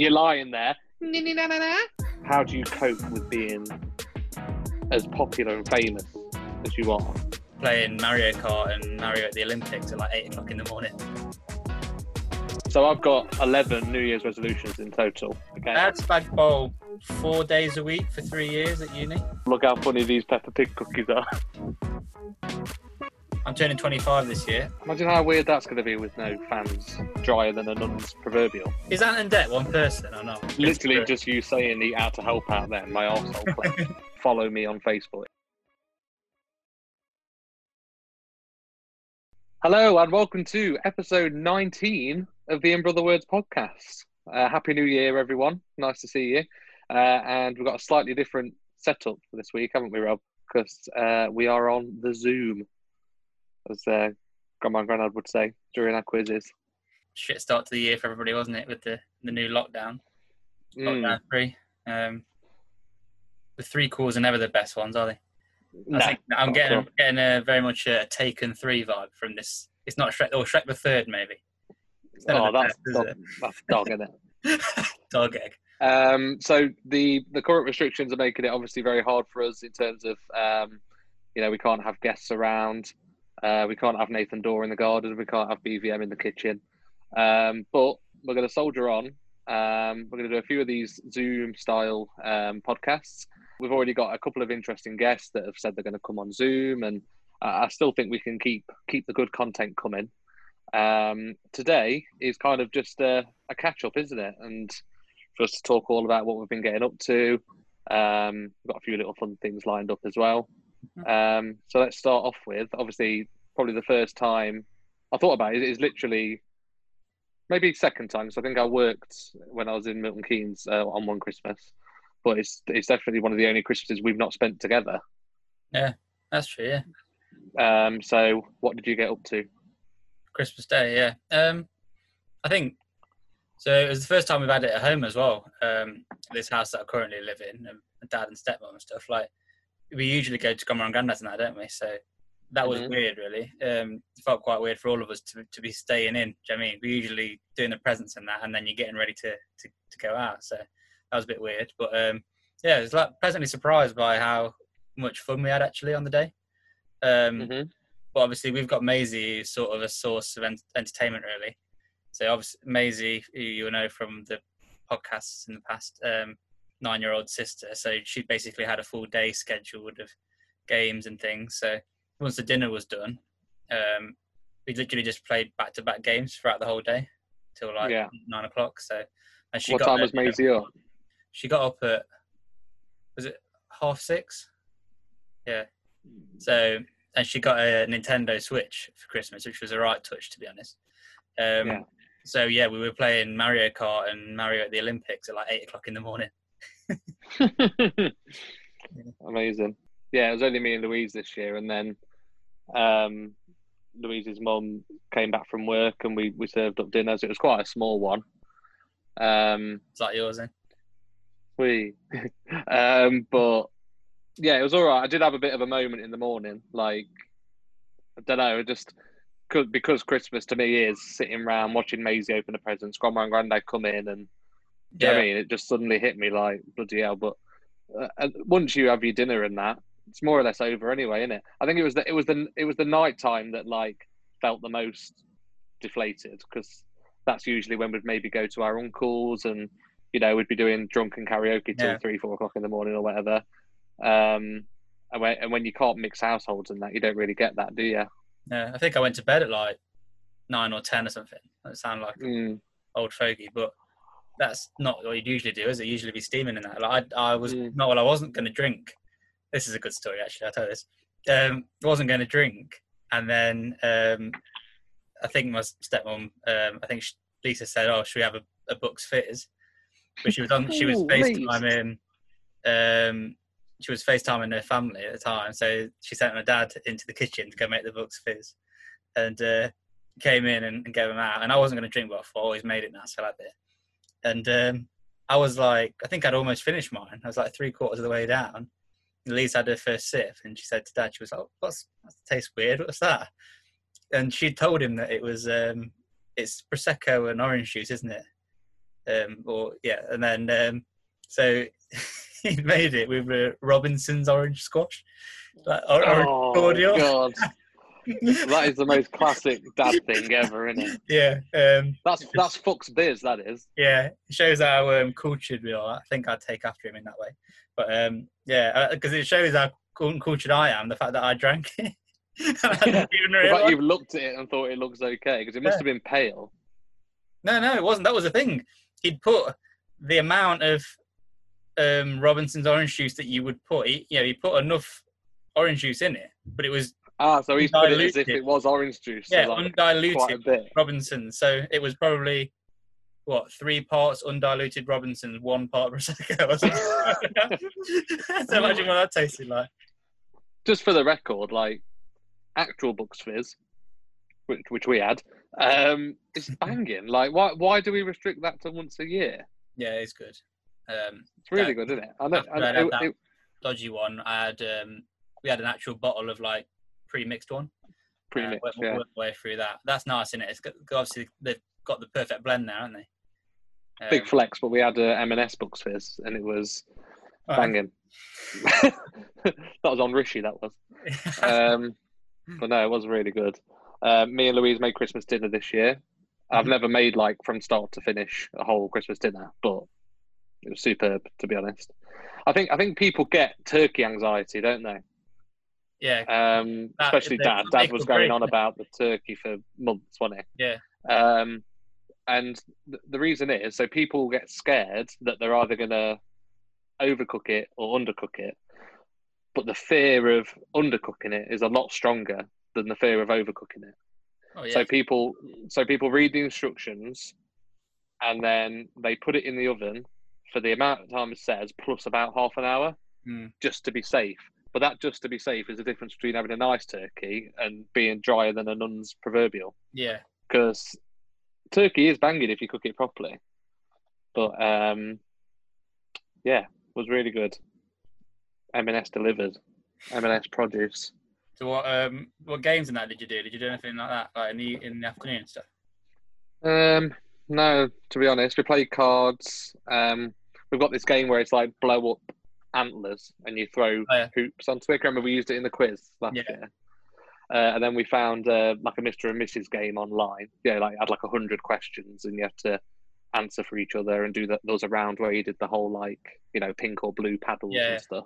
you're lying there. How do you cope with being as popular and famous as you are? Playing Mario Kart and Mario at the Olympics at like eight o'clock in the morning. So I've got 11 New Year's resolutions in total. Okay. I had spag bowl four days a week for three years at uni. Look how funny these Peppa Pig cookies are. I'm turning 25 this year. Imagine how weird that's going to be with no fans drier than a nun's proverbial. Is Ant and Dec one person or not? Literally just you saying the out to help out there, my arsehole. Follow me on Facebook. Hello and welcome to episode 19 of the In Brother Words podcast. Uh, Happy New Year, everyone. Nice to see you. Uh, and we've got a slightly different setup for this week, haven't we, Rob? Because uh, we are on the Zoom, as uh, Grandma and Grandad would say during our quizzes. Shit start to the year for everybody, wasn't it, with the, the new lockdown? Mm. Lockdown three. Um, the three calls are never the best ones, are they? No, I think I'm getting all. getting a very much a Taken three vibe from this. It's not Shrek or Shrek the third, maybe. Oh, that's best, dog, that's dog, isn't it? Dog egg. Um, so the the current restrictions are making it obviously very hard for us in terms of um, you know we can't have guests around, uh, we can't have Nathan Dawe in the garden, we can't have BVM in the kitchen, um, but we're going to soldier on. Um, we're going to do a few of these Zoom style um, podcasts. We've already got a couple of interesting guests that have said they're going to come on Zoom, and uh, I still think we can keep keep the good content coming. Um, today is kind of just a, a catch up, isn't it? And for us to talk all about what we've been getting up to. Um, we've got a few little fun things lined up as well. Um, so let's start off with obviously probably the first time I thought about it is literally maybe second time. So I think I worked when I was in Milton Keynes uh, on one Christmas, but it's it's definitely one of the only Christmases we've not spent together. Yeah, that's true. Yeah. Um, so what did you get up to? Christmas Day. Yeah. Um, I think so. It was the first time we've had it at home as well. Um, this house that I currently live in, and dad and stepmom and stuff. Like we usually go to grandma and granddad's and that, don't we? So that was Mhm. weird, really. Um, it felt quite weird for all of us to, to be staying in. Do you know what I mean? We're usually doing the presents and that, and then you're getting ready to, to, to go out. So that was a bit weird. But um, yeah, I was like pleasantly surprised by how much fun we had actually on the day. Um, Mhm. but obviously we've got Maisie sort of a source of ent- entertainment, really. So obviously Maisie, who you know from the podcasts in the past, um, nine-year-old sister. So she basically had a full day scheduled of games and things. So once the dinner was done, um, we literally just played back-to-back games throughout the whole day till like Yeah. nine o'clock. So and she What got time was Maisie up? She got up at was it half six? Yeah. So and she got a Nintendo Switch for Christmas, which was a right touch to be honest. Um, Yeah. So yeah, we were playing Mario Kart and Mario at the Olympics at like eight o'clock in the morning. Amazing. Yeah, it was only me and Louise this year, and then um, Louise's mum came back from work, and we we served up dinners. It was quite a small one. Um, It's like yours, then. we, um, but yeah, it was all right. I did have a bit of a moment in the morning, like I don't know, just because Christmas to me is sitting around watching Maisie open the presents, Grandma and Granddad come in, and do you know what I mean? It just suddenly hit me like bloody hell. But uh, once you have your dinner and that, it's more or less over anyway, isn't it? I think it was the it was the it was the night time that like felt the most deflated because that's usually when we'd maybe go to our uncles and you know we'd be doing drunken karaoke till Yeah. three four o'clock in the morning or whatever. Um, and when, and when you can't mix households and that, you don't really get that, do you? Yeah, I think I went to bed at like nine or ten or something. That sound like Mm, old fogey, but that's not what you'd usually do, is it? Usually be steaming in that. Like I, I was Mm. not well. I wasn't going to drink. This is a good story, actually. I'll tell you this. Um, I wasn't going to drink, and then um, I think my stepmom, um, I think she, Lisa said, "Oh, should we have a, a Bucks Fizz?" But she was on. She was Ooh, FaceTiming. Um, she was FaceTiming her family at the time, so she sent my dad into the kitchen to go make the Bucks Fizz, and uh, came in and, and gave them out. And I wasn't going to drink, but I "Oh, made it now, so I like it." And um, I was like, I think I'd almost finished mine. I was like three quarters of the way down. Elise had her first sip, and she said to Dad, she was like, "What's that tastes weird? What's that?" And she told him that it was um, it's prosecco and orange juice, isn't it? Um, or yeah, and then um, so he made it with uh, Robinson's orange squash, like orange Oh cordial. god, that is the most classic dad thing ever, isn't it? yeah, um, That's that's Fox Biz. That is. yeah, it shows how um, cultured we are. I think I'd take after him in that way. But um, yeah, because it shows how uncultured I am. The fact that I drank it. I didn't The fact you've looked at it and thought it looks okay because it must Yeah. have been pale. No, no, it wasn't. That was the thing. He'd put the amount of um, Robinson's orange juice that you would put. He, you know, he put enough orange juice in it, but it was Ah, so he's put it as if it was orange juice. so yeah like quite a undiluted. Robinson. So it was probably what three parts undiluted Robinsons, one part Prosecco. Or something. so imagine what that tasted like. Just for the record, like actual Bucks Fizz, which which we had, um, it's banging. Like, why why do we restrict that to once a year? Yeah, it's good. Um, It's really Yeah. good, isn't it? I know. I know had that it- dodgy one. I had um, we had an actual bottle of like pre-mixed one. pretty Uh, much, worked, yeah. worked my way through that. That's nice, isn't it? It's got, obviously they've got the perfect blend there, haven't they? Um, Big flex, but we had a M&S Bucks Fizz, and it was right. banging. that was on Rishi. That was. Um, but no, it was really good. Uh, me and Louise made Christmas dinner this year. I've Mhm. never made like from start to finish a whole Christmas dinner, but it was superb to be honest. I think I think people get turkey anxiety, don't they? Yeah, Um, That- especially Dad. Dad was going break on about the turkey for months, wasn't he? yeah, Um, and th- the reason is so people get scared that they're either going to overcook it or undercook it. But the fear of undercooking it is a lot stronger than the fear of overcooking it. oh yeah, So people, so people read the instructions, and then they put it in the oven for the amount of time it says plus about half an hour, Mm. just to be safe. But that just to be safe is the difference between having a nice turkey and being drier than a nun's proverbial yeah, because turkey is banging if you cook it properly. But um, yeah, was really good. M&S delivered. M&S produce. So what um what games and that did you do? Did you do anything like that, like in the in the afternoon and stuff? Um, no, to be honest, we played cards. Um, we've got this game where it's like blow up antlers and you throw Oh, yeah. hoops onto it. I remember we used it in the quiz last Yeah. year. Uh, and then we found uh, like a Mr. and Mrs. game online. Yeah, like had like a hundred questions and you have to answer for each other and do that. Those around where you did the whole like you know pink or blue paddles Yeah. and stuff.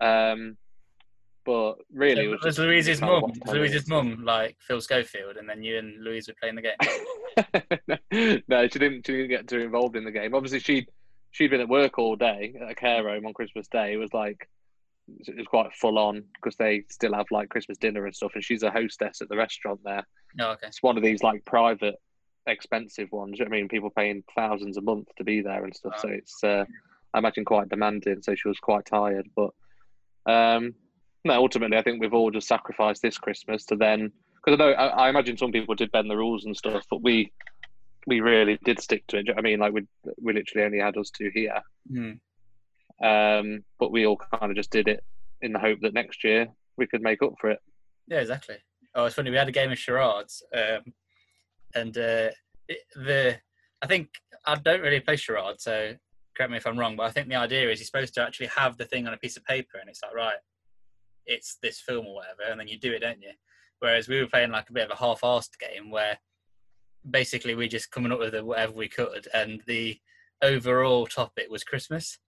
Um, but really, it was, was Louise's mum? Louise's mum like Phil Schofield, and then you and Louise were playing the game? no, she didn't. She didn't get too involved in the game. Obviously, she she'd been at work all day at a care home on Christmas Day. It was like it was quite full on because they still have like Christmas dinner and stuff. And she's a hostess at the restaurant there. No, okay. It's one of these like private, expensive ones. you know I mean, people paying thousands a month to be there and stuff. So it's uh, I imagine quite demanding. So she was quite tired, but um, no, ultimately, I think we've all just sacrificed this Christmas to then because I know I, I imagine some people did bend the rules and stuff, but we we really did stick to it. do you know what I mean, like we we literally only had us two here, Hmm. um, but we all kind of just did it in the hope that next year we could make up for it. Yeah, exactly. Oh, it's funny. We had a game of charades, um, and uh, it, the I think I don't really play charades, so correct me if I'm wrong. But I think the idea is you're supposed to actually have the thing on a piece of paper, and it's like right, it's this film or whatever, and then you do it, don't you? Whereas we were playing like a bit of a half-assed game where basically we just coming up with whatever we could, and the overall topic was Christmas.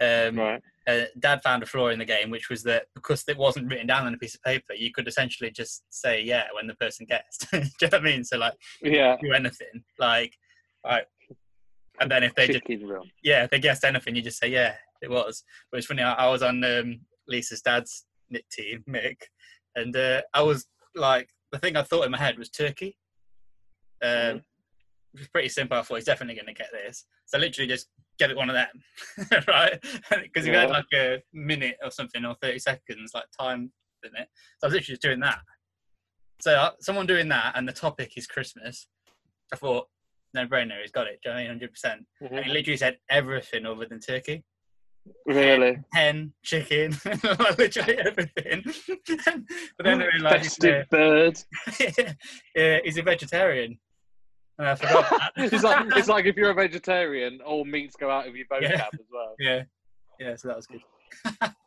Um, Right? uh, Dad found a flaw in the game, which was that because it wasn't written down on a piece of paper, you could essentially just say yeah when the person guessed. do you know what I mean? So like Yeah. do anything, like right, and then if they just yeah if they guessed anything, you just say yeah it was. But it's funny. I, I was on um, Lisa's dad's knit team, Mick, and uh, I was like the thing I thought in my head was turkey. Um, Mhm. Pretty simple. I thought he's definitely going to get this. So I literally just get it one of them, right? Because we had like a minute or something or 30 seconds, like time in it. So I was literally just doing that. So uh, someone doing that and the topic is Christmas. I thought, no brainer, he's got it. Do you know I mean? 100%. And Mhm. he literally said everything other than turkey. Really? Hen, chicken, literally everything. but then I realised Festive bird. uh, yeah, he's a vegetarian. And I forgot. it's like it's like if you're a vegetarian, all meats go out of your vocab Yeah. as well. yeah, yeah. So that was good.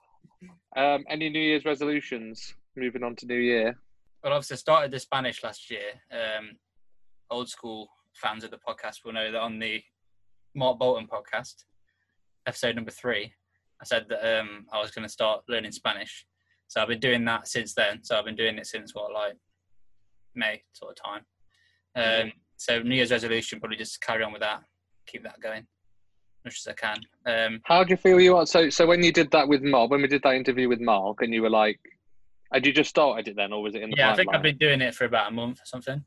Um, any New Year's resolutions? Moving on to New Year. Well, obviously, I started the Spanish last year. Um, old school fans of the podcast will know that on the Mark Bolton podcast, episode number three, I said that um, I was going to start learning Spanish. So I've been doing that since then. So I've been doing it since what, like May sort of time. Um, So New Year's resolution probably just carry on with that, keep that going as much as I can. Um, How do you feel you are? So, so when you did that with Mark, when we did that interview with Mark, and you were like, had you just started it then, or was it in the yeah, I think I've been doing it for about a month or something.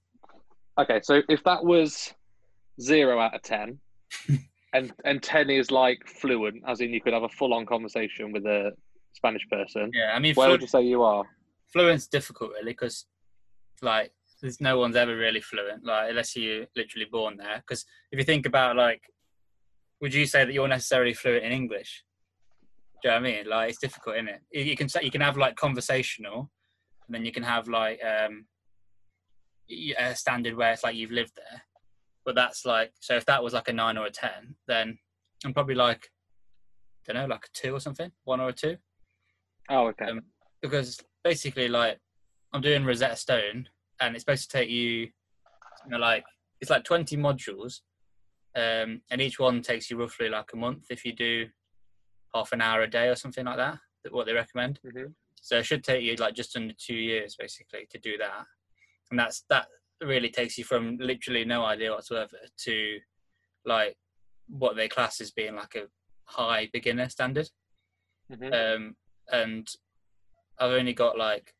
Okay, so if that was zero out of ten, and and ten is like fluent, as in you could have a full on conversation with a Spanish person, Yeah, I mean, where flu- would you say you are? fluent's difficult really because like there's no one's ever really fluent like unless you're literally born there. Because if you think about like would you say that you're necessarily fluent in english? Do you know what i mean? Like it's difficult isn't it? You can say you can have like conversational and then you can have like um a standard where it's like you've lived there. But that's like so if that was like a nine or a ten then i'm probably like I don't know like a two or something one or a two. Oh, okay. Um, because basically like I'm doing Rosetta Stone and it's supposed to take you, you know, like it's like 20 modules um, and each one takes you roughly like a month if you do half an hour a day or something like that, that what they recommend. Mhm. So it should take you like just under two years basically to do that. And that's that really takes you from literally no idea whatsoever to like what they class as being like a high beginner standard Mhm. um, and I've only got like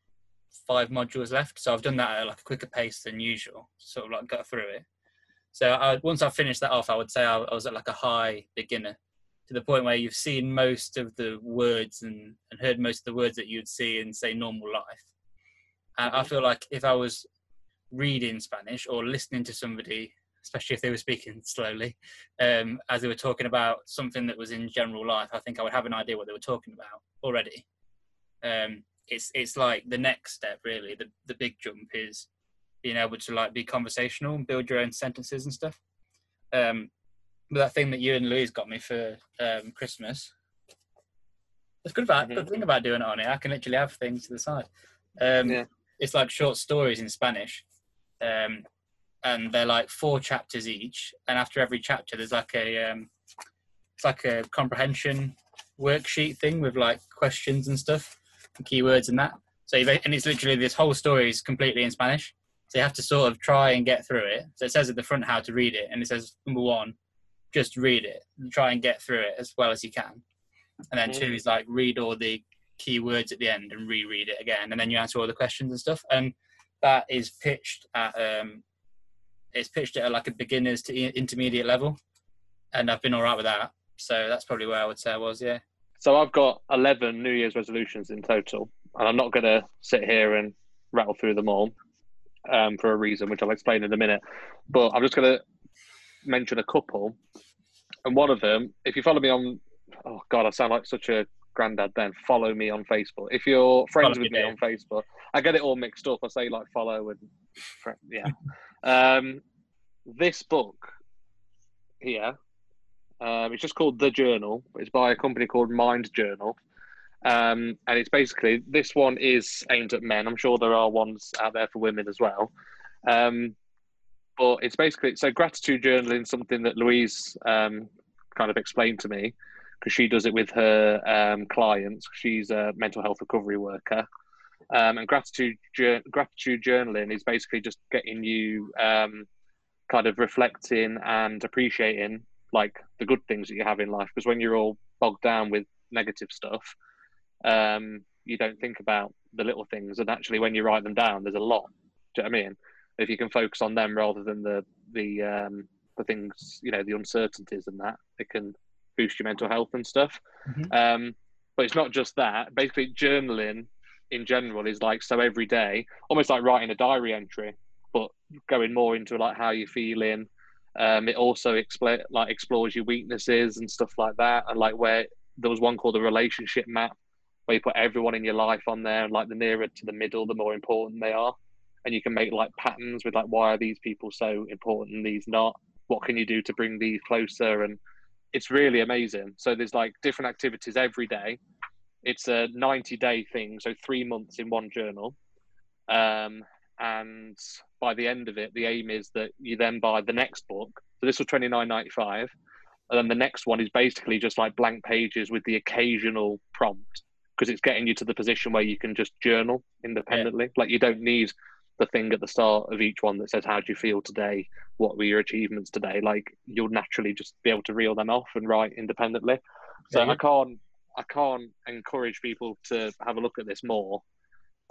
five modules left, so I've done that at like a quicker pace than usual, sort of like got through it. So I, once I finished that off, I would say I, I was at like a high beginner to the point where you've seen most of the words and, and heard most of the words that you'd see in say normal life. And I feel like if I was reading Spanish or listening to somebody, especially if they were speaking slowly, um, as they were talking about something that was in general life, I think I would have an idea what they were talking about already. Um, it's it's like the next step, really. The the big jump is being able to like be conversational and build your own sentences and stuff. Um, but that thing that you and Louise got me for um, Christmas. It's good about the Mhm. thing about doing it on it. I can literally have things to the side. Um, Yeah. It's like short stories in Spanish, um, and they're like four chapters each. And after every chapter, there's like a um, it's like a comprehension worksheet thing with like questions and stuff, and keywords and that. So you've, and it's literally this whole story is completely in Spanish. So you have to sort of try and get through it. So it says at the front how to read it, and it says number one, just read it, and try and get through it as well as you can. And then two Mhm. is like read all the keywords at the end and reread it again, and then you answer all the questions and stuff. And that is pitched at um, it's pitched at like a beginners to intermediate level, and I've been all right with that. So that's probably where I would say I was. Yeah. So I've got 11 New Year's resolutions in total, and I'm not going to sit here and rattle through them all um, for a reason, which I'll explain in a minute. But I'm just going to mention a couple. And one of them, if you follow me on, oh God, I sound like such a granddad then. Follow me on Facebook. If you're friends Follow with me, me on Facebook, I get it all mixed up. I say like follow and yeah. um, this book here um, it's just called The Journal. It's by a company called Mind Journal. Um, and it's basically, this one is aimed at men. I'm sure there are ones out there for women as well. Um, but it's basically, so gratitude journaling something that Louise um, kind of explained to me because she does it with her um, clients. She's a mental health recovery worker. Um, and gratitude, jour- gratitude journaling is basically just getting you kind of reflecting and appreciating like the good things that you have in life because when you're all bogged down with negative stuff um you don't think about the little things. And actually when you write them down there's a lot do you know what i mean? If you can focus on them rather than the the um the things you know the uncertainties and that it can boost your mental health and stuff. Mhm. um but it's not just that. Basically journaling in general is like so every day almost like writing a diary entry but going more into like how you're feeling um, it also expl- like explores your weaknesses and stuff like that, and like where there was one called the relationship map, where you put everyone in your life on there, and like the nearer to the middle, the more important they are. and you can make like patterns with like why are these people so important and these not? What can you do to bring these closer? And it's really amazing. So there's like different activities every day. It's a 90 day thing, so three months in one journal. Um, and by the end of it, the aim is that you then buy the next book. So this was twenty nine ninety five, and then the next one is basically just like blank pages with the occasional prompt because it's getting you to the position where you can just journal independently. Yeah. Like you don't need the thing at the start of each one that says how do you feel today what were your achievements today like you'll naturally just be able to reel them off and write independently so yeah. i can't i can't encourage people to have a look at this more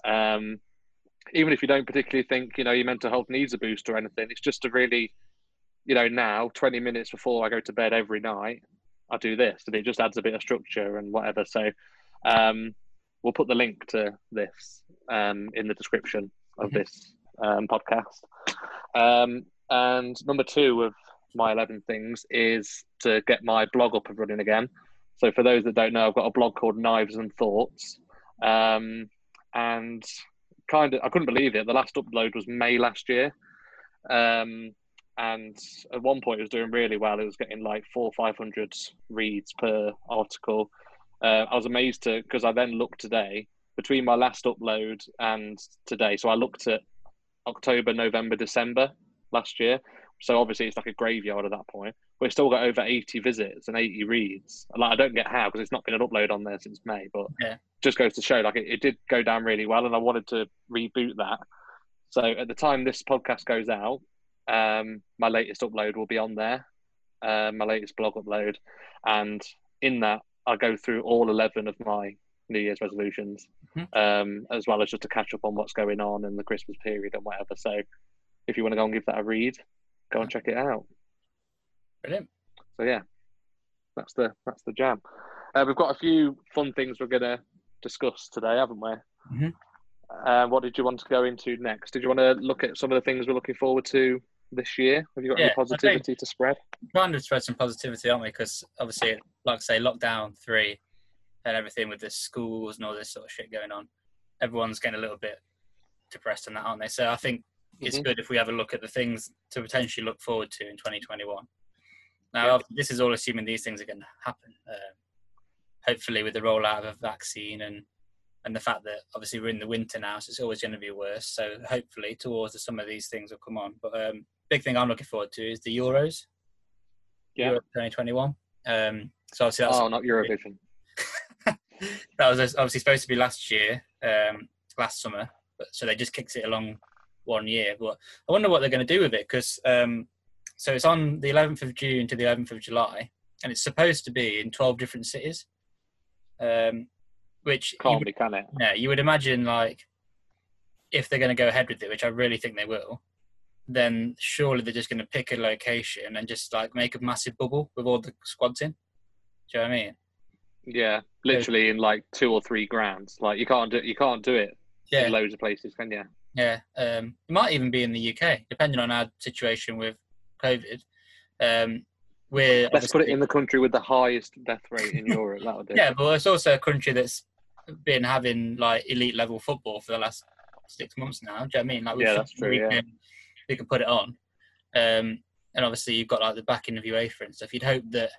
um, even if you don't particularly think you know your mental health needs a boost or anything it's just a really you know now 20 minutes before i go to bed every night i do this and it just adds a bit of structure and whatever. So um, we'll put the link to this um, in the description of mm-hmm. this um, podcast. Um, and number two of my 11 things is to get my blog up and running again. So for those that don't know i've got a blog called knives and thoughts. Um, and kind of I couldn't believe it. The last upload was May last year, um, and at one point it was doing really well. It was getting like four five hundred reads per article. Uh, I was amazed to because I then looked today between my last upload and today. So I looked at October, November, December last year. So obviously it's like a graveyard at that point. We've still got over 80 visits and 80 reads. Like I don't get how because it's not been an upload on there since May, but yeah. just goes to show like it, it did go down really well, and I wanted to reboot that. So at the time this podcast goes out, um, my latest upload will be on there, uh, my latest blog upload, and in that I go through all 11 of my New Year's resolutions, mm-hmm. um, as well as just to catch up on what's going on in the Christmas period and whatever. So if you want to go and give that a read, go and check it out. Brilliant. So yeah, that's the that's the jam. Uh, we've got a few fun things we're gonna discuss today, haven't we? Mm-hmm. Uh, what did you want to go into next? Did you want to look at some of the things we're looking forward to this year? Have you got yeah, any positivity to spread? Trying to spread some positivity, aren't we? Because obviously, like I say, lockdown three and everything with the schools and all this sort of shit going on, everyone's getting a little bit depressed in that, aren't they? So I think it's mm-hmm. good if we have a look at the things to potentially look forward to in 2021. Now, yeah. this is all assuming these things are going to happen. Uh, hopefully, with the rollout of a vaccine and and the fact that obviously we're in the winter now, so it's always going to be worse. So hopefully, towards the summer, these things will come on. But um, big thing I'm looking forward to is the Euros. Yeah. Euro 2021. Um, so obviously that's oh, not Eurovision. that was obviously supposed to be last year, um, last summer, but so they just kicked it along one year. But I wonder what they're going to do with it because um, so it's on the 11th of June to the 11th of July, and it's supposed to be in 12 different cities. Um, which can't be, can it? Yeah, you would imagine like if they're going to go ahead with it, which I really think they will, then surely they're just going to pick a location and just like make a massive bubble with all the squads in. Do you know what I mean? Yeah, literally in like two or three grounds. Like you can't do you can't do it yeah. in loads of places, can you? Yeah, um, it might even be in the UK, depending on our situation with COVID. Um, we're let's put it in the country with the highest death rate in Europe. That would do. Yeah, but it's also a country that's been having like elite level football for the last six months now. Do you know what I mean? Like, yeah, that's true. We, yeah. can, we can put it on, um, and obviously you've got like the backing of UEFA and stuff. You'd hope that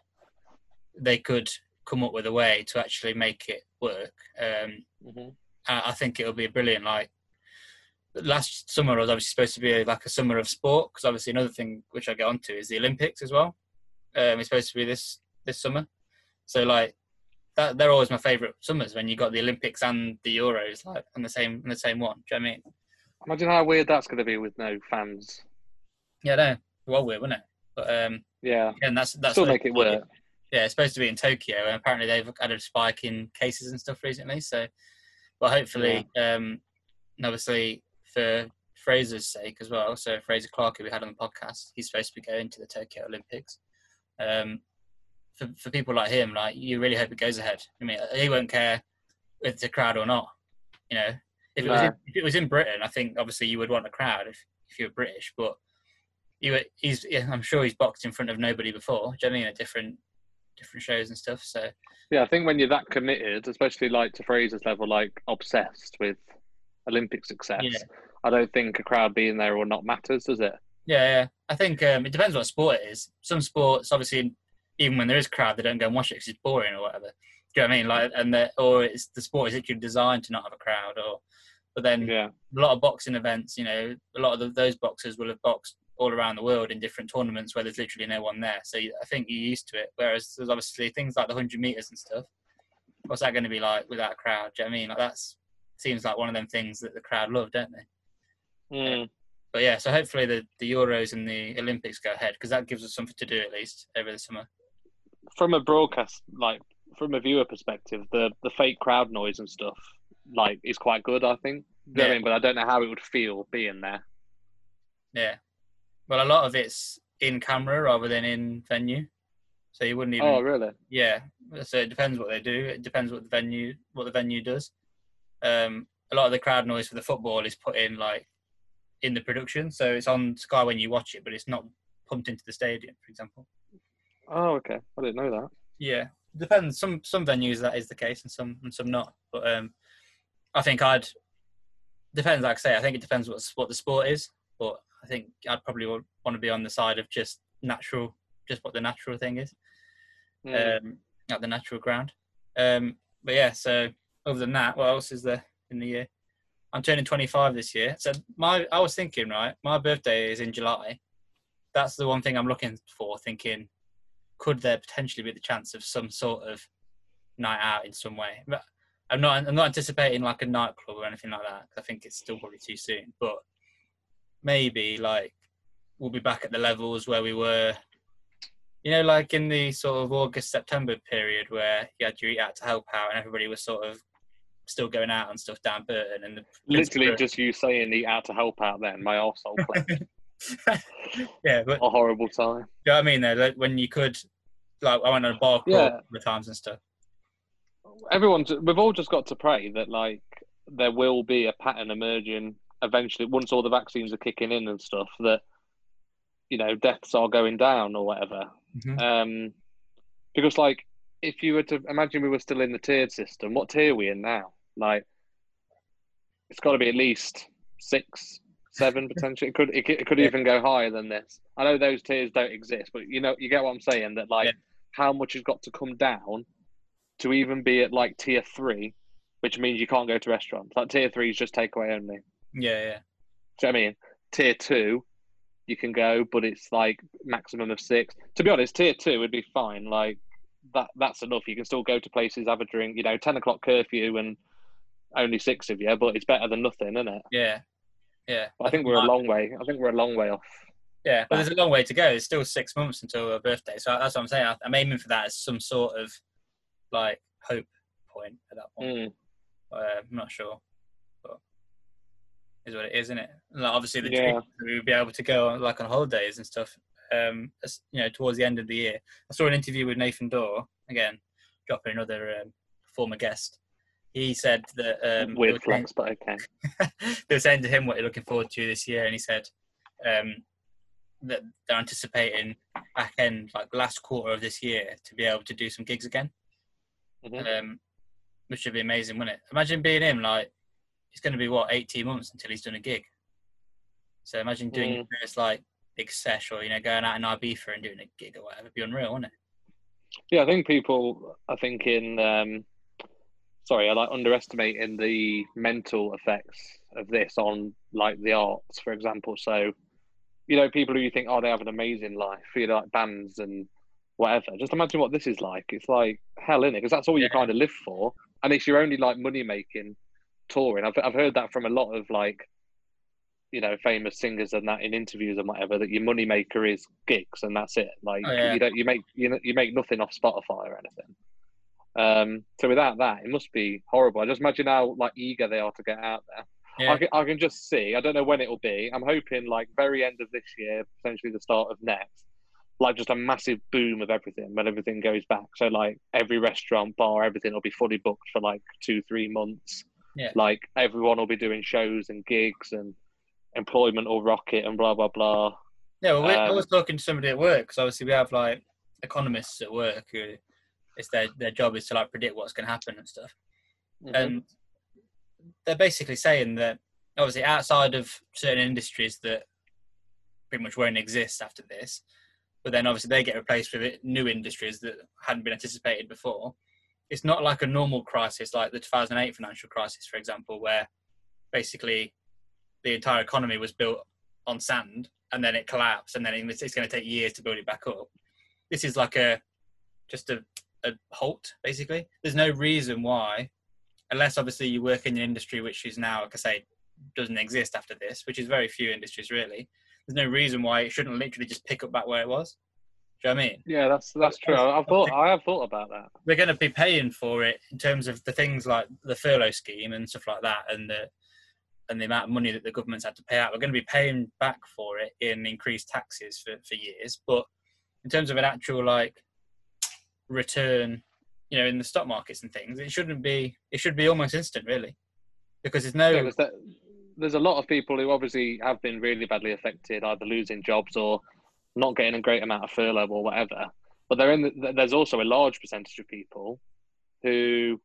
they could come up with a way to actually make it work. Um, mm-hmm. I, I think it'll be brilliant. Like last summer was obviously supposed to be like a summer of sport because obviously another thing which I get onto is the Olympics as well. Um, it's supposed to be this this summer, so like that they're always my favourite summers when you got the Olympics and the Euros like on the same on the same one. Do you know what I mean? Imagine how weird that's going to be with no fans. Yeah, no, well weird, wouldn't it? But um, yeah, and that's that's still make it work. Yeah, it's supposed to be in Tokyo, and apparently they've had a spike in cases and stuff recently. So, but hopefully, yeah. um, obviously for Frazer's sake as well. So Frazer Clarke, who we had on the podcast, he's supposed to be going to the Tokyo Olympics. Um, for for people like him, like you really hope it goes ahead. I mean, he won't care if it's a crowd or not. You know, if it was in, if it was in Britain, I think obviously you would want a crowd if if you're British, but you he's yeah, I'm sure he's boxed in front of nobody before. Do you know I mean? At different different shows and stuff. So yeah, I think when you're that committed, especially like to Frazer's level, like obsessed with Olympic success. Yeah. I don't think a crowd being there or not matters, does it? Yeah, yeah. I think um, it depends what sport it is. Some sports, obviously, even when there is a crowd, they don't go and watch it because it's boring or whatever. Do you know what I mean? Like, and the, or it's the sport is actually designed to not have a crowd, or but then Yeah. a lot of boxing events, you know, a lot of the, those boxers will have boxed all around the world in different tournaments where there's literally no one there. So I think you're used to it. Whereas there's obviously things like the 100 meters and stuff. What's that going to be like without a crowd? Do you know what I mean? Like that's seems like one of them things that the crowd love, don't they? Mm. But yeah, so hopefully the, the Euros and the Olympics go ahead because that gives us something to do at least over the summer. From a broadcast, like from a viewer perspective, the the fake crowd noise and stuff, like, is quite good. I think. Do you know what I Yeah. mean? But I don't know how it would feel being there. Yeah. Well, a lot of it's in camera rather than in venue, so you wouldn't even. Oh, really? Yeah, so it depends what they do. It depends what the venue what the venue does. Um, a lot of the crowd noise for the football is put in like in the production, so it's on Sky when you watch it, but it's not pumped into the stadium, for example. Oh, okay. I didn't know that. Yeah, depends. Some some venues that is the case, and some and some not. But um, I think I'd depends. Like I say, I think it depends what what the sport is. But I think I'd probably want to be on the side of just natural, just what the natural thing is. Mm. um, at the natural ground. Um, but yeah, so other than that, what else is there in the year? I'm turning 25 this year. So my, I was thinking, right, my birthday is in July. That's the one thing I'm looking for. Thinking, could there potentially be the chance of some sort of night out in some way? But I'm not, I'm not anticipating like a nightclub or anything like that. I think it's still probably too soon. But maybe like we'll be back at the levels where we were you know, like in the sort of August September period where you had your eat out to help out, and everybody was sort of still going out and stuff down Burton, and the Literally, just you saying the out to help out. Then my arsehole yeah, but a horrible time. you know what I mean? Though, like when you could, like, I went on a bar crawl Yeah. of times and stuff. Everyone's. We've all just got to pray that like there will be a pattern emerging eventually once all the vaccines are kicking in and stuff. That you know deaths are going down or whatever. Mhm. Um, because like if you were to imagine we were still in the tiered system, what tier are we in now? Like it's got to be at least six, seven potentially. It could it could, it could Yeah. even go higher than this. I know those tiers don't exist, but you know you get what I'm saying. That like Yeah. how much has got to come down to even be at like tier three, which means you can't go to restaurants. Like tier three is just takeaway only. Yeah, yeah, Do you know I mean? Tier two, you can go, but it's like maximum of six. To be honest, tier two would be fine. Like that, that's enough. You can still go to places, have a drink. You know, ten o'clock curfew and only six of you, but it's better than nothing, isn't it? yeah, yeah. But I think we're a long way. I think we're a long way off. Yeah, but there's a long way to go. It's still six months until her birthday, so that's what I'm saying. I'm aiming for that as some sort of like hope point at that point. Mm. Uh, I'm not sure, but is what it is, isn't it? Like, obviously, the Yeah. dream we'll be able to go on, like on holidays and stuff. Um, you know, towards the end of the year, I saw an interview with Nathan Dawe again, dropping another um, former guest. He said that um, Weird flex, but okay. they were saying to him what they're looking forward to this year, and he said um, that they're anticipating back end, like last quarter of this year, to be able to do some gigs again, Mhm. um, which would be amazing, wouldn't it? Imagine being him, like it's going to be what eighteen months until he's done a gig. So imagine doing your first like big sesh, or you know, going out in Ibiza and doing a gig or whatever. It'd be unreal, wouldn't it? Yeah, I think people are thinking. Um, sorry, I like underestimating the mental effects of this on like the arts, for example. So, you know, people who you think, oh, they have an amazing life, you know, like bands and whatever. Just imagine what this is like. It's like hell in it because that's all you Yeah. kind of live for, and it's your only like money making touring. I've I've heard that from a lot of like. You know, famous singers and that in interviews and whatever. That your money maker is gigs and that's it. Like Oh, yeah. you don't, you make you know you make nothing off Spotify or anything. Um, so without that, it must be horrible. I just imagine how like eager they are to get out there. Yeah, I, can, I can just see. I don't know when it'll be. I'm hoping like very end of this year, potentially the start of next. Like just a massive boom of everything when everything goes back. So like every restaurant, bar, everything will be fully booked for like two, three months. Yeah. Like everyone will be doing shows and gigs and employment will rocket and blah blah blah. Yeah, well, we I Um, was talking to somebody at work because obviously we have like economists at work who it's their their job is to like predict what's going to happen and stuff. Mhm. And they're basically saying that obviously outside of certain industries that pretty much won't exist after this, but then obviously they get replaced with new industries that hadn't been anticipated before. It's not like a normal crisis like the 2008 financial crisis, for example, where basically the entire economy was built on sand and then it collapsed and then it's going to take years to build it back up. This is like a just a, a halt basically. There's no reason why, unless obviously you work in an industry which is now, like I say, doesn't exist after this, which is very few industries really. There's no reason why it shouldn't literally just pick up back where it was. Do you know what I mean? Yeah, that's that's true. I've thought I have thought about that. We're going to be paying for it in terms of the things like the furlough scheme and stuff like that, and the and the amount of money that the government's had to pay out. We're going to be paying back for it in increased taxes for, for years. But in terms of an actual like return, you know, in the stock markets and things, it shouldn't be. It should be almost instant, really, because there's no. Yeah, there's, that, there's a lot of people who obviously have been really badly affected, either losing jobs or not getting a great amount of furlough or whatever. But they're in. The, there's also a large percentage of people who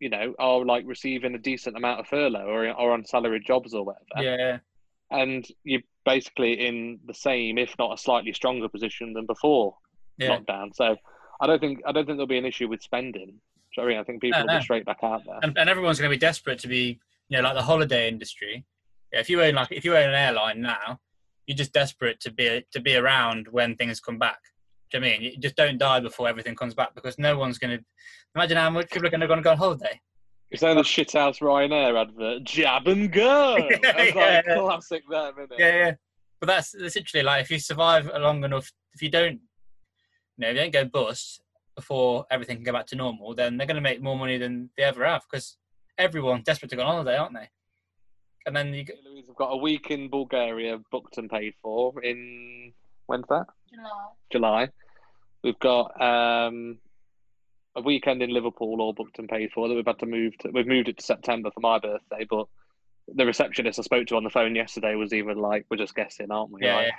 you know, are like receiving a decent amount of furlough or, or on salaried jobs or whatever. Yeah. And you're basically in the same, if not a slightly stronger position than before yeah. lockdown. So I don't think I don't think there'll be an issue with spending. Sorry, I think people no, will be straight back out there. And, and everyone's going to be desperate to be, you know, like the holiday industry. Yeah, if you own like if you own an airline now, you're just desperate to be to be around when things come back. Do you know I mean? You just don't die before everything comes back because no one's going to imagine how much people are going to go on holiday. It's like the shithouse Ryanair advert, jab and go. That's yeah, like yeah. classic there, isn't it? Yeah, yeah. But that's essentially like if you survive long enough, if you don't, you know, if you don't go bust before everything can go back to normal, then they're going to make more money than they ever have because everyone's desperate to go on holiday, aren't they? And then you get... Louise have got a week in Bulgaria booked and paid for in when's that? July. July. We've got um, a weekend in Liverpool all booked and paid for that we've had to move to. We've moved it to September for my birthday, but the receptionist I spoke to on the phone yesterday was even like, "We're just guessing, aren't we?" Yeah. Like, yeah.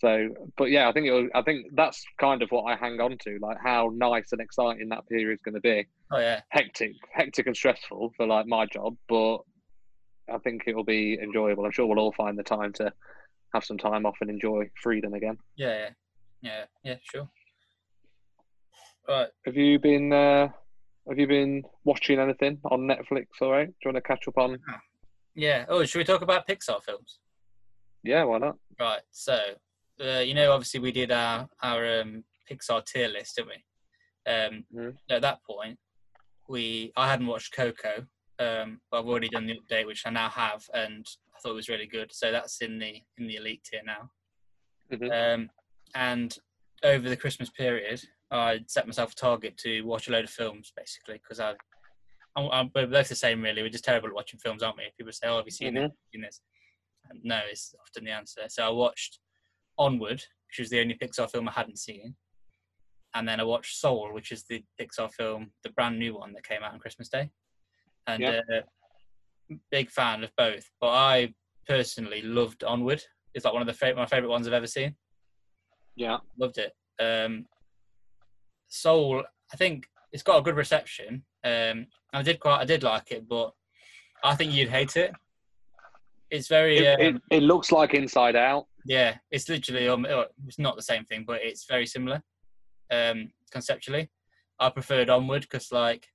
So, but yeah, I think it was, I think that's kind of what I hang on to, like how nice and exciting that period is going to be. Oh yeah. Hectic, hectic and stressful for like my job, but I think it'll be enjoyable. I'm sure we'll all find the time to have some time off and enjoy freedom again. Yeah, yeah, yeah, yeah, sure. Right. Have you been uh, Have you been watching anything on Netflix? All right. Do you want to catch up on? Yeah. Oh, should we talk about Pixar films? Yeah, why not? Right. So, uh, you know, obviously we did our our um, Pixar tier list, didn't we? Um, mm-hmm. At that point, we I hadn't watched Coco, um, but I've already done the update, which I now have, and I thought it was really good. So that's in the in the elite tier now. Mm-hmm. Um, and over the Christmas period, I set myself a target to watch a load of films, basically, because I, I'm, I'm, we're both the same, really. We're just terrible at watching films, aren't we? People say, "Oh, have you seen, mm-hmm. this?" And no, it's often the answer. So I watched Onward, which was the only Pixar film I hadn't seen, and then I watched Soul, which is the Pixar film, the brand new one that came out on Christmas Day. And yep. uh, big fan of both, but I personally loved Onward. It's like one of the my favorite ones I've ever seen. Yeah, loved it. Um, Soul, I think it's got a good reception. Um, I did quite, I did like it, but I think you'd hate it. It's very. It, um, it, it looks like Inside Out. Yeah, it's literally. Um, oh, it's not the same thing, but it's very similar. Um, conceptually, I preferred Onward because, like,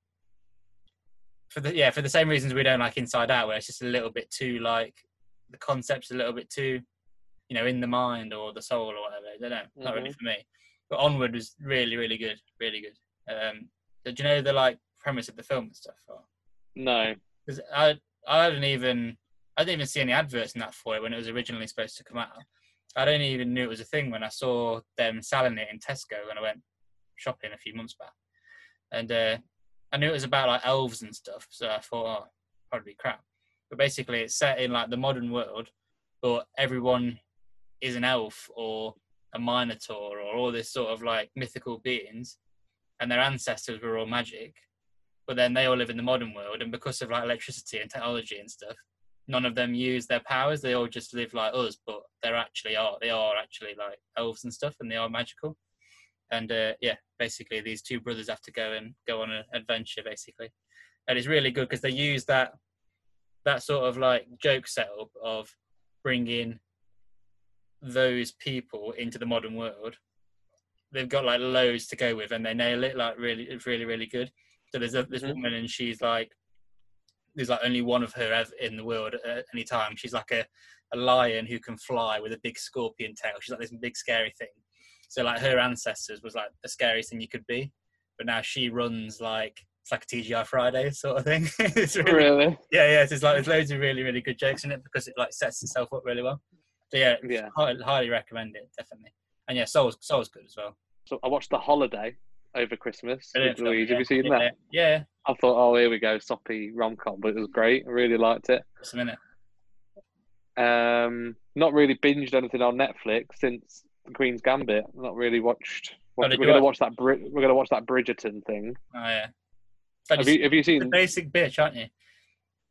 for the yeah, for the same reasons we don't like Inside Out, where it's just a little bit too like the concept's a little bit too, you know, in the mind or the soul or whatever. I don't know, mm-hmm. not really mm-hmm. for me. But Onward was really, really good, really good. Um, did you know the like premise of the film and stuff? Or? No, because I I didn't even I didn't even see any adverts in that for it when it was originally supposed to come out. I don't even knew it was a thing when I saw them selling it in Tesco when I went shopping a few months back, and uh, I knew it was about like elves and stuff. So I thought, oh, probably crap. But basically, it's set in like the modern world, but everyone is an elf or a minotaur or all this sort of like mythical beings, and their ancestors were all magic. But then they all live in the modern world, and because of like electricity and technology and stuff, none of them use their powers. They all just live like us, but they're actually are they are actually like elves and stuff, and they are magical. And uh, yeah, basically these two brothers have to go and go on an adventure, basically, and it's really good because they use that that sort of like joke setup of bringing those people into the modern world. They've got like loads to go with, and they nail it like really, it's really, really good. So there's a, this Mhm. woman, and she's like, there's like only one of her in the world at any time. She's like a, a lion who can fly with a big scorpion tail. She's like this big scary thing. So like her ancestors was like the scariest thing you could be, but now she runs like it's like a TGI Friday sort of thing. it's really, Really? yeah, yeah. It's like there's loads of really, really good jokes in it because it like sets itself up really well. So yeah, Yeah. highly, highly recommend it definitely. And yeah, Soul's Soul's good as well. So I watched The Holiday over Christmas. With Louise. Have you seen yeah, that? Yeah, I thought, oh, here we go, soppy rom com, but it was great. I really liked it. just a minute. Um, not really binged anything on Netflix since The Queen's Gambit. Not really watched. Oh, we're gonna watch- watch that. Brit- we're gonna watch that Bridgerton thing. Oh yeah. Have you Have you the basic bitch, aren't you?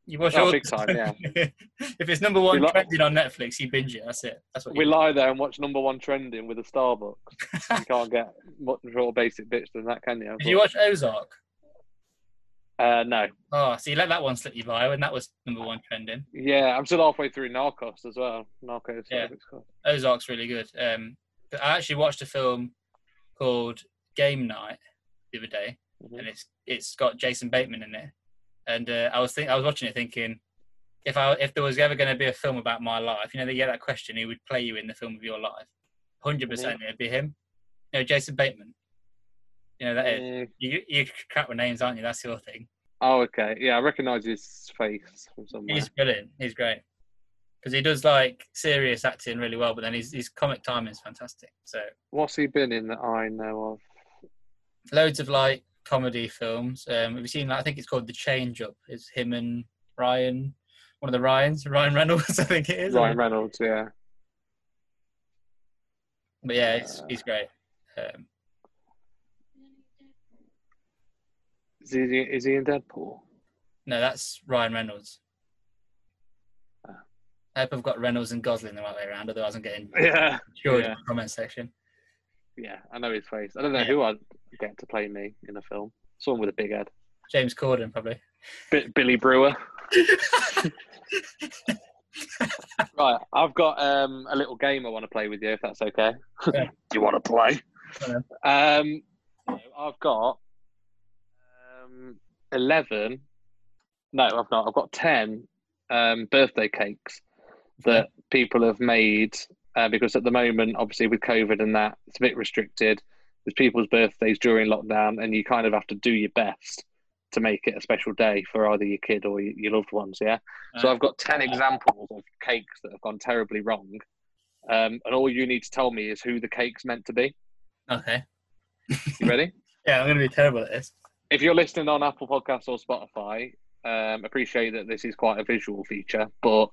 You watch Oh, all big time, yeah. if it's number one We trending on Netflix, you binge it. That's it. That's what We lie there and watch number one trending with a Starbucks. you can't get much more basic bitch than that, can you? Did you watch Ozark? Uh, no. Oh, so you let that one slip you by when that was number one trending. Yeah, I'm still halfway through Narcos as well. Narcos. Yeah. Ozark's really good. Um, but I actually watched a film called Game Night the other day, Mhm. and it's it's got Jason Bateman in it. And uh, I was think I was watching it thinking, if I if there was ever going to be a film about my life, you know, they get that question, who would play you in the film of your life? Hundred percent, it'd be him. You know, Jason Bateman. You know that is. Mm, You you crap with names, aren't you? That's your thing. oh, okay. Yeah, I recognise his face from somewhere. He's brilliant. He's great because he does like serious acting really well, but then his his comic timing is fantastic. So What's he been in that I know of? loads of like comedy films. Um, have you seen that? I think it's called The Change Up. It's him and Ryan, one of the Ryans, Ryan Reynolds, I think it is. Ryan Reynolds, yeah. But yeah, it's, he's great. Um, Is he, is he in Deadpool? no, that's Ryan Reynolds. Ah. I hope I've got Reynolds and Gosling the right way around. Otherwise, I'm getting Yeah. sure Yeah. in the comment section. Yeah, I know his face. I don't know Yeah. who I'd get to play me in a film. Someone with a big head. James Corden, probably. B- Billy Brewer. Right, I've got um, a little game I want to play with you, if that's okay. Yeah. Do you want to play? Um, I've got um, 11. No, I've not. I've got 10 um, birthday cakes that people have made uh, because at the moment, obviously, with COVID and that, it's a bit restricted. There's people's birthdays during lockdown, and you kind of have to do your best to make it a special day for either your kid or your loved ones. Yeah. So I've got 10 examples of cakes that have gone terribly wrong. Um, and all you need to tell me is who the cake's meant to be. Okay. You ready? Yeah, I'm going to be terrible at this. if you're listening on Apple Podcasts or Spotify, um, appreciate that this is quite a visual feature, but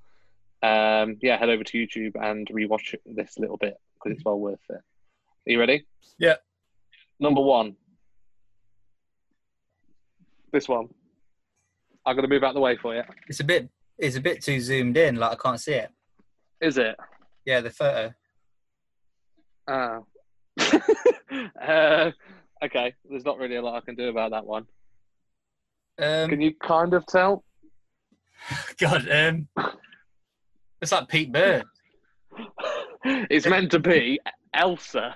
um, yeah, head over to YouTube and rewatch this little bit because it's well worth it. Are you ready? Yeah. Number one. This one. I'm going to move out the way for you. It's a bit. It's a bit too zoomed in. Like I can't see it. Is it? Yeah, the photo. Oh. uh, okay, there's not really a lot I can do about that one. Um, Can you kind of tell? God, um, it's like Pete Bird. it's meant to be Elsa.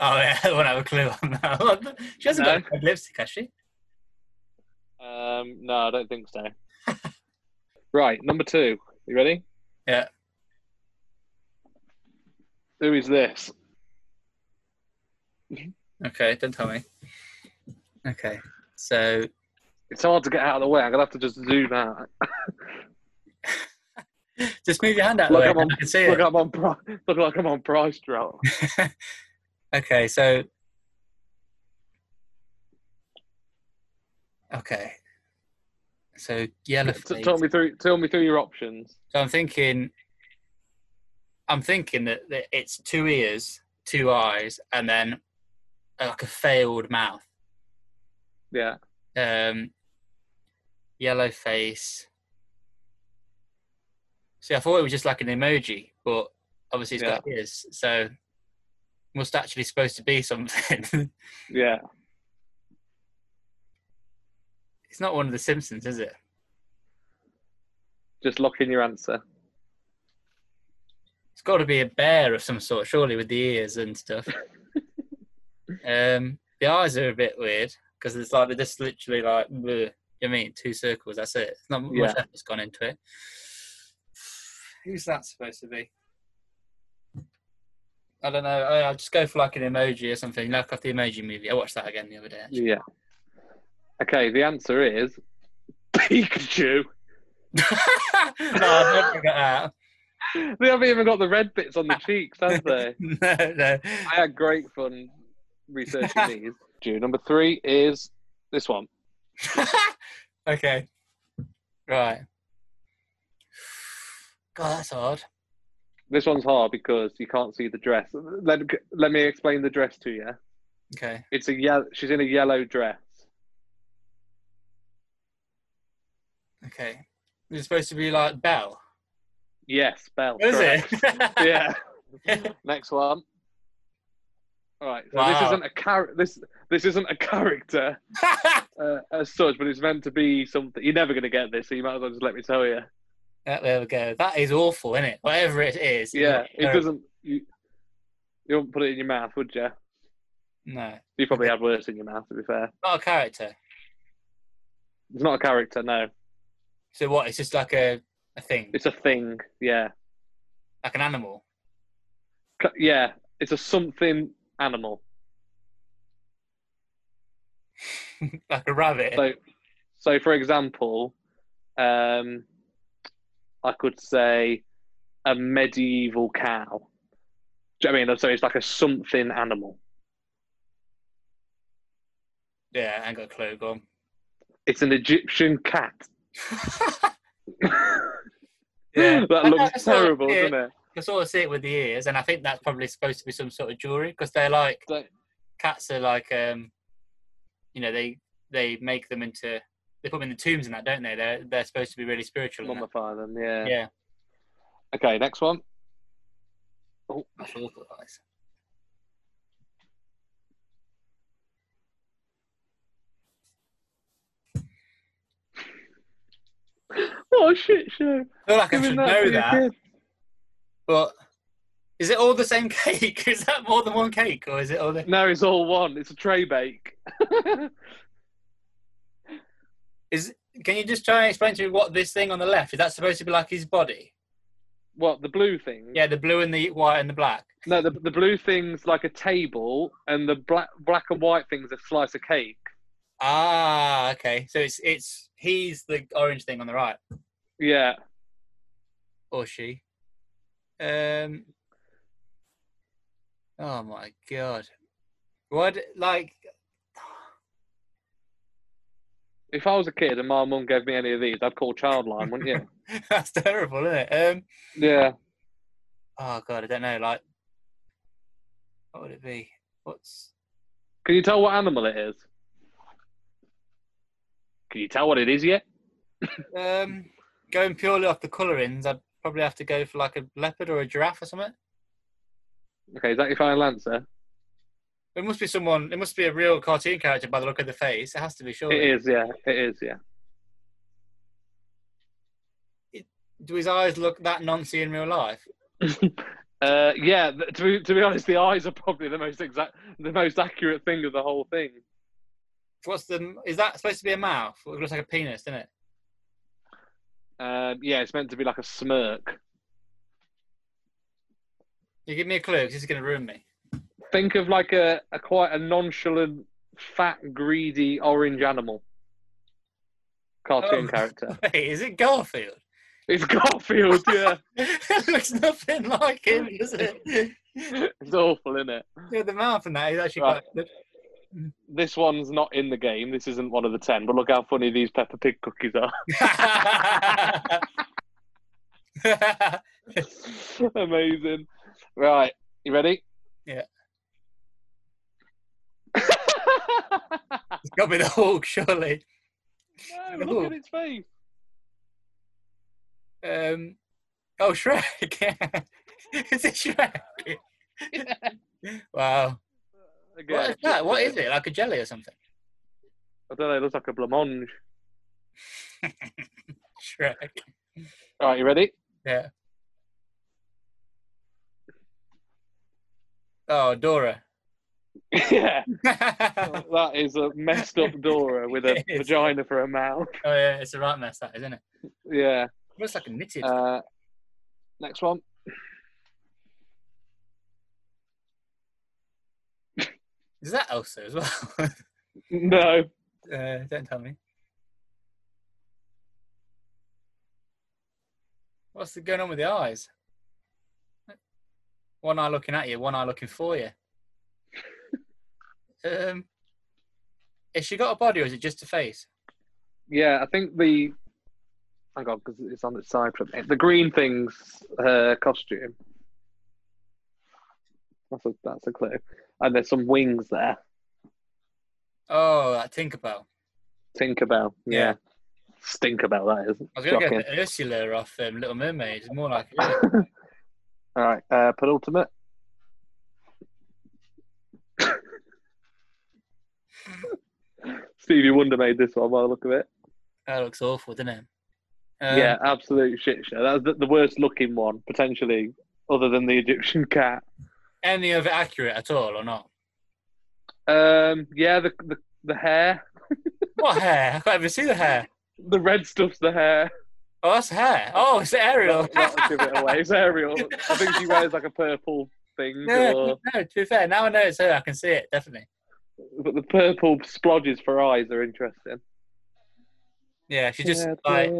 Oh yeah, I won't have a clue on that. She hasn't No. got red lipstick, has she? Um, no, I don't think so. right, number two. You ready? Yeah. Who is this? Okay, don't tell me. Okay, so It's hard to get out of the way. I'm gonna have to just zoom out. just move your hand out of the Look, way. I'm on, I can see look, it. I'm on. Look like I'm on Price Drop. okay, so okay, so yellow T- Tell me through. Tell me through your options. So I'm thinking, I'm thinking that, that it's two ears, two eyes, and then uh, like a failed mouth. Yeah. Um, yellow face. See, I thought it was just like an emoji, but obviously it's got ears, so must actually supposed to be something. Yeah. it's not one of the Simpsons, is it? Just lock in your answer. It's got to be a bear of some sort, surely, with the ears and stuff. um, the eyes are a bit weird because it's like they're just literally like, bleh. you know what I mean, two circles. That's it. It's not much Yeah. effort's gone into it. Who's that supposed to be? I don't know. I- I'll just go for like an emoji or something. Like off the emoji movie. I watched that again the other day. Actually. Yeah. Okay, the answer is Pikachu. no, I've never figured that out. They haven't even got the red bits on the cheeks, have they? no, no. I had great fun researching these. Due. Number three is this one. okay. Right. God, that's hard. This one's hard because you can't see the dress. Let, let me explain the dress to you. Okay. It's a yellow. She's in a yellow dress. Okay. It's supposed to be like Belle. Yes, Belle. Is correct. it? yeah. Next one. All right. So this isn't a char- This this isn't a character uh, as such, but it's meant to be something. You're never going to get this, so you might as well just let me tell you. There we go. That is awful, isn't it? Whatever it is. Yeah, it doesn't. You, you wouldn't put it in your mouth, would you? No. You probably had worse in your mouth, to be fair. Not a character. It's not a character, no. So what? It's just like a, a thing. It's a thing. Yeah, like an animal. Yeah. It's a something animal. like a rabbit. So, so for example, um, I could say a medieval cow. Do you know what I mean? So it's like a something animal. yeah, I ain't got a clue. Go on. It's an Egyptian cat. Yeah. that looks it, terrible, yeah. doesn't it? I sort of see it with the ears, and I think that's probably supposed to be some sort of jewelry because they're like cats are like um, you know, they they make them into they put them in the tombs and that, don't they? They're they're supposed to be really spiritual. Mummify them, yeah. Yeah, Okay, next one. Oh, that's awful, guys. What a shit show. I feel like I should know that, but is it all the same cake? Is that more than one cake, or is it all the? No, it's all one. It's a tray bake. Is can you just try and explain to me what this thing on the left is? That supposed to be like his body? what, the blue thing? Yeah, the blue and the white and the black. No, the, the blue thing's like a table, and the black black and white thing's a slice of cake. Ah, okay. So it's it's he's the orange thing on the right, Yeah. or she. Um. Oh my god. What like? If I was a kid and my mum gave me any of these, I'd call Childline, wouldn't you? That's terrible, isn't it? Um. Yeah. Oh god, I don't know. Like, what would it be? What's Can you tell what animal it is? Can you tell what it is yet? um going purely off the colourings? I'd probably have to go for like a leopard or a giraffe or something. Okay, is that your final answer? It must be someone. It must be a real cartoon character by the look of the face. It has to be, sure. It is, yeah. It is, yeah. Do his eyes look that noncy in real life? Uh, yeah, to be, to be honest, the eyes are probably the most exact, the most accurate thing of the whole thing. What's the? Is that supposed to be a mouth? It looks like a penis, doesn't it? Um, yeah, it's meant to be like a smirk. You give me a clue because this is going to ruin me. Think of like a, a quite a nonchalant, fat, greedy orange animal. Cartoon Oh. character. Wait, is it Garfield? It's Garfield, yeah. it looks nothing like him, does it? it's awful, isn't it? Yeah, the mouth and that is actually Right. quite This one's not in the game. This isn't one of the ten. But look how funny these Peppa Pig cookies are. Amazing. Right, you ready? Yeah. it's got to be the Hulk, surely. no, look at its face. Um, oh, Shrek. is it Shrek? Wow. Again, What is that? What is it? Like a jelly or something? I don't know. It looks like a blancmange. Shrek. All right, you ready? Yeah. Oh, Dora. Yeah, that is a messed up Dora with a vagina for a mouth. Oh, yeah, it's a right mess, that isn't it? Yeah. Looks like a knitted. Uh, next one. Is that Elsa as well? No. uh, don't tell me. What's going on with the eyes? One eye looking at you, one eye looking for you. Um, has she got a body or is it just a face? Yeah, I think the. Hang on, because it's on its side from. The green thing's her costume. That's a, that's a clue. And there's some wings there. Oh, that Tinkerbell. Tinkerbell. Yeah. Yeah. Stinkerbell, that is. I was going to get Ursula off um, Little Mermaid. It's more like it. All right, uh, penultimate. Stevie Wonder made this one by the look of it. that looks awful, doesn't it? Um, yeah, absolute shit show. That's the, the worst looking one, potentially, other than the Egyptian cat. Any of it accurate at all or not? Um, yeah, the, the the hair, What hair? I can't even see the hair. the red stuff's the hair. Oh, that's hair. Oh, it's Ariel. That'll give it away. It's Ariel. I think she wears like a purple thing, No, or, no, to be fair, now I know it's her. I can see it definitely. But the purple splodges for eyes are interesting. Yeah, she just Yeah, like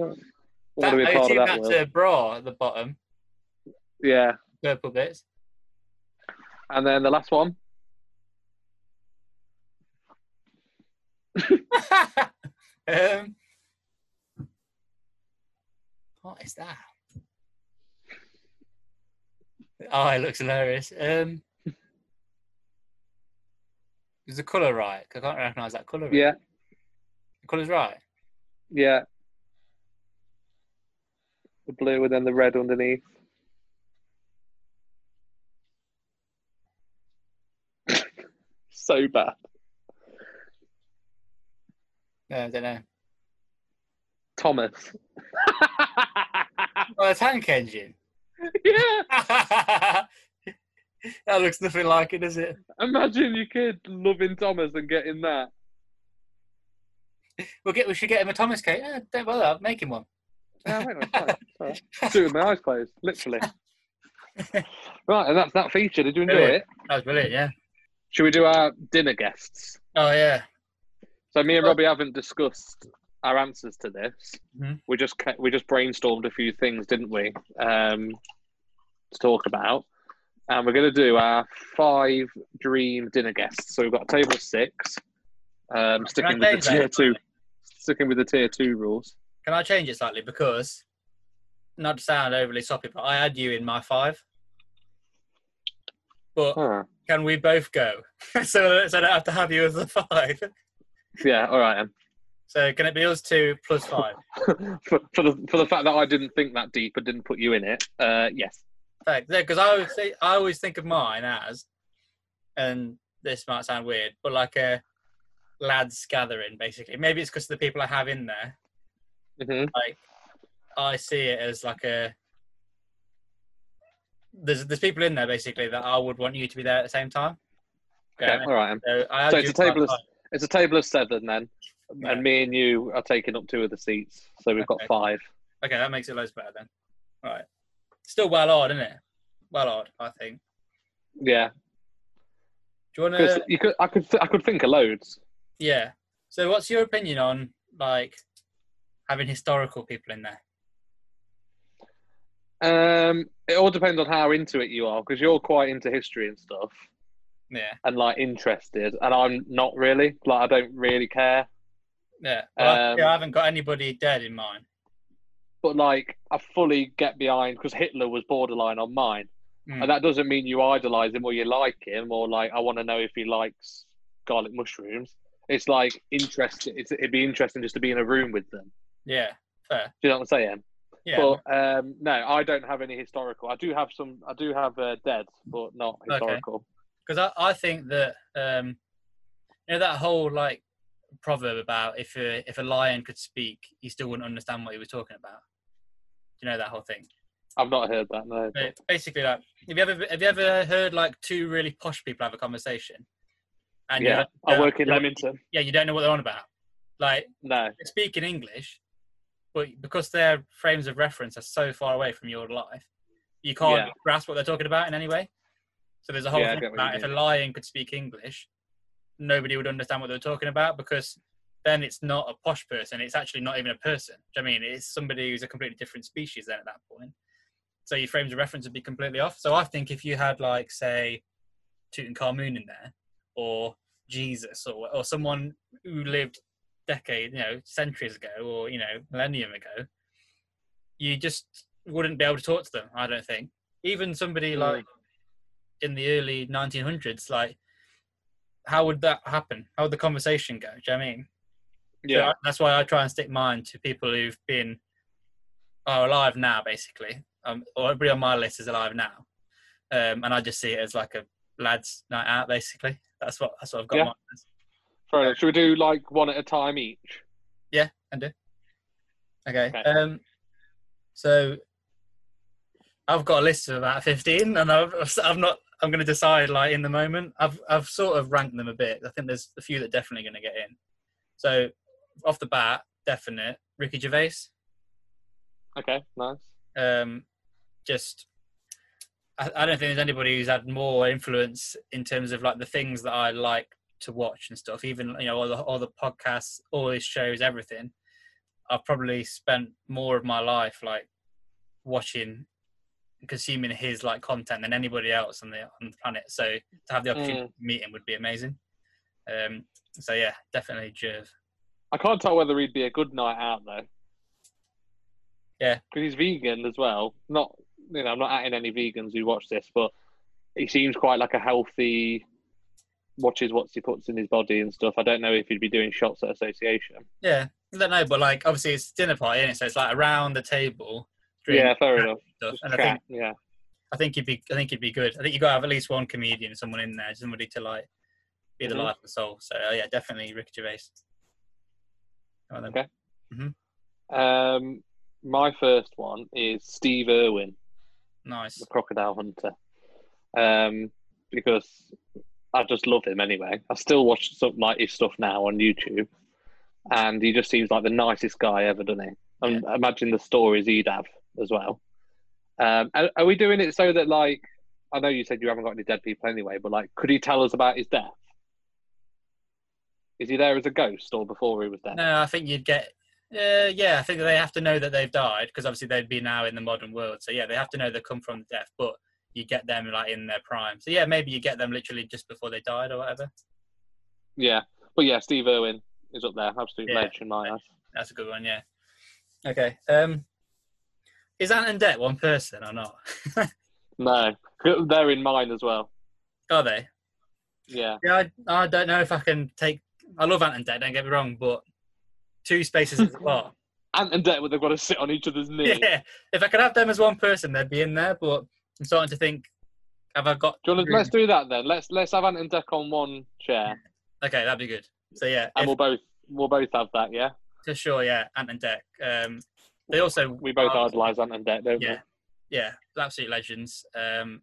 that. to be part of that that's a bra at the bottom, Yeah, purple bits. and then the last one. um, what is that? Oh, it looks hilarious. Um, is the colour right? I can't recognise that colour. Yeah, the colour's right. yeah. The blue and then the red underneath. so bad. No, I don't know. Thomas. Oh, a tank engine. yeah. That looks nothing like it, does it? Imagine your kid loving Thomas and getting that. We'll get. We should get him a Thomas cake. Eh, don't bother. I'll make him one. No, sorry, sorry. Do with my eyes closed, literally. right, and that's that feature. Did you enjoy Brilliant. it? That was brilliant. Yeah. Should we do our dinner guests? Oh yeah. So me and Robbie haven't discussed our answers to this. Mhm. We just we just brainstormed a few things, didn't we? Um, to talk about, and we're going to do our five dream dinner guests. So we've got a table of six. Um, sticking with the change that? tier two, sticking with the tier two rules. Can I change it slightly because, not to sound overly soppy, but I had you in my five. But Huh. can we both go? so, so I don't have to have you as the five. Yeah, all right. Then. So can it be us two plus five? for, for the for the fact that I didn't think that deep and didn't put you in it, uh, yes. Because I always think, I always think of mine as, and this might sound weird, but like a lads gathering basically. Maybe it's because of the people I have in there. hmm Like I see it as like a. There's there's people in there basically that I would want you to be there at the same time. Okay, Okay. all right. So, I So it's a table of five. it's a table of seven then, Yeah. and me and you are taking up two of the seats, so we've got five. Okay, that makes it loads better then. All right. Still well odd, isn't it? Well odd, I think. Yeah, Do you want to? you could I could th- I could think of loads. Yeah. So, what's your opinion on like having historical people in there? Um, it all depends on how into it you are, because you're quite into history and stuff, Yeah. and like interested, and I'm not really. Like I don't really care, Yeah. Well, I- Um, yeah, I haven't got anybody dead in mind. But like I fully get behind because Hitler was borderline on mine. Mm. And that doesn't mean you idolize him or you like him or like I want to know if he likes garlic mushrooms. It's like interesting. It's, it'd be interesting just to be in a room with them. Yeah. Fair. Do you know what I'm saying? Yeah. But um, no, I don't have any historical. I do have some. I do have uh, dead, but not Okay. historical. because I, I think that um, you know that whole like proverb about if a if a lion could speak, he still wouldn't understand what he was talking about. You know that whole thing? I've not heard that. No. But basically, like, have you ever have you ever heard like two really posh people have a conversation? And yeah, I work in Leamington. Yeah, you don't know what they're on about. Like No. they speak in English, but because their frames of reference are so far away from your life, you can't Yeah. grasp what they're talking about in any way. So there's a whole Yeah, thing get what you about if a lion could speak English, nobody would understand what they're talking about because then it's not a posh person. It's actually not even a person. Do you know what I mean? It's somebody who's a completely different species then at that point. So your frames of reference would be completely off. So I think if you had like say Tutankhamun in there, or Jesus, or or someone who lived decade, you know, centuries ago, or you know, millennium ago, you just wouldn't be able to talk to them. I don't think. Even somebody Mm. like in the early 1900s, like how would that happen? How would the conversation go? Do you know what I mean? Yeah. That's why I try and stick mine to people who've been are alive now, basically. Um, or everybody on my list is alive now, um, and I just see it as like a lads' night out, basically. That's what that's what I've got. Yeah. mine as. Fair enough. Should we do like one at a time each? Yeah, can do. Okay. Okay. Um, so I've got a list of about fifteen, and I've I've not. I'm going to decide like in the moment. I've I've sort of ranked them a bit. I think there's a few that definitely going to get in. So off the bat, definite Ricky Gervais. Okay, nice. Um, just I, I don't think there's anybody who's had more influence in terms of like the things that I like to watch and stuff. Even you know all the all the podcasts, all these shows, everything. I've probably spent more of my life like watching, consuming his like content than anybody else on the on the planet. So to have the opportunity Mm. to meet him would be amazing. Um, so yeah, definitely Jerv. I can't tell whether he'd be a good night out though. Yeah. because he's vegan as well. Not, you know, I'm not atting any vegans who watch this, but he seems quite like a healthy. Watches what he puts in his body and stuff. I don't know if he'd be doing shots at association. Yeah, I don't know, but like obviously it's dinner party, is So it's like around the table. yeah, fair enough. and. And I think yeah, I think he'd be I think he'd be good. I think you got to have at least one comedian, someone in there, somebody to like be the Mhm. life and soul. So uh, yeah, definitely Ricky Gervais. All right, then. Okay. Um, my first one is Steve Irwin, Nice. the crocodile hunter, um, because I just love him anyway. I still watch some like his stuff now on YouTube, and he just seems like the nicest guy ever, doesn't he? And imagine the stories he'd have as well. Um, are, are we doing it so that like I know you said you haven't got any dead people anyway, but like, could he tell us about his death? Is he there as a ghost or before he was dead? No, I think you'd get. Uh, yeah, I think they have to know that they've died because obviously they'd be now in the modern world. So yeah, they have to know they come from death, but you get them like in their prime. So yeah, maybe you get them literally just before they died or whatever. Yeah, but yeah, Steve Irwin is up there, absolute Yeah. legend in my eyes. That's a good one. Yeah. Okay. Um, is Ant and Dec one person or not? No, they're in mine as well. Are they? Yeah, Yeah, I, I don't know if I can take. I love Ant and Dec. Don't get me wrong, but two spaces apart. Ant and Dec, they've got to sit on each other's knee. Yeah. If I could have them as one person, they'd be in there. But I'm starting to think, have I got? Do you want to, let's do that then. Let's let's have Ant and Dec on one chair, Okay, that'd be good. So yeah, and if- we'll both we'll both have that. Yeah, for sure. Yeah, Ant and Dec. Um, they also we both are- idolise Ant and Dec, don't Yeah, yeah, absolute legends. Um,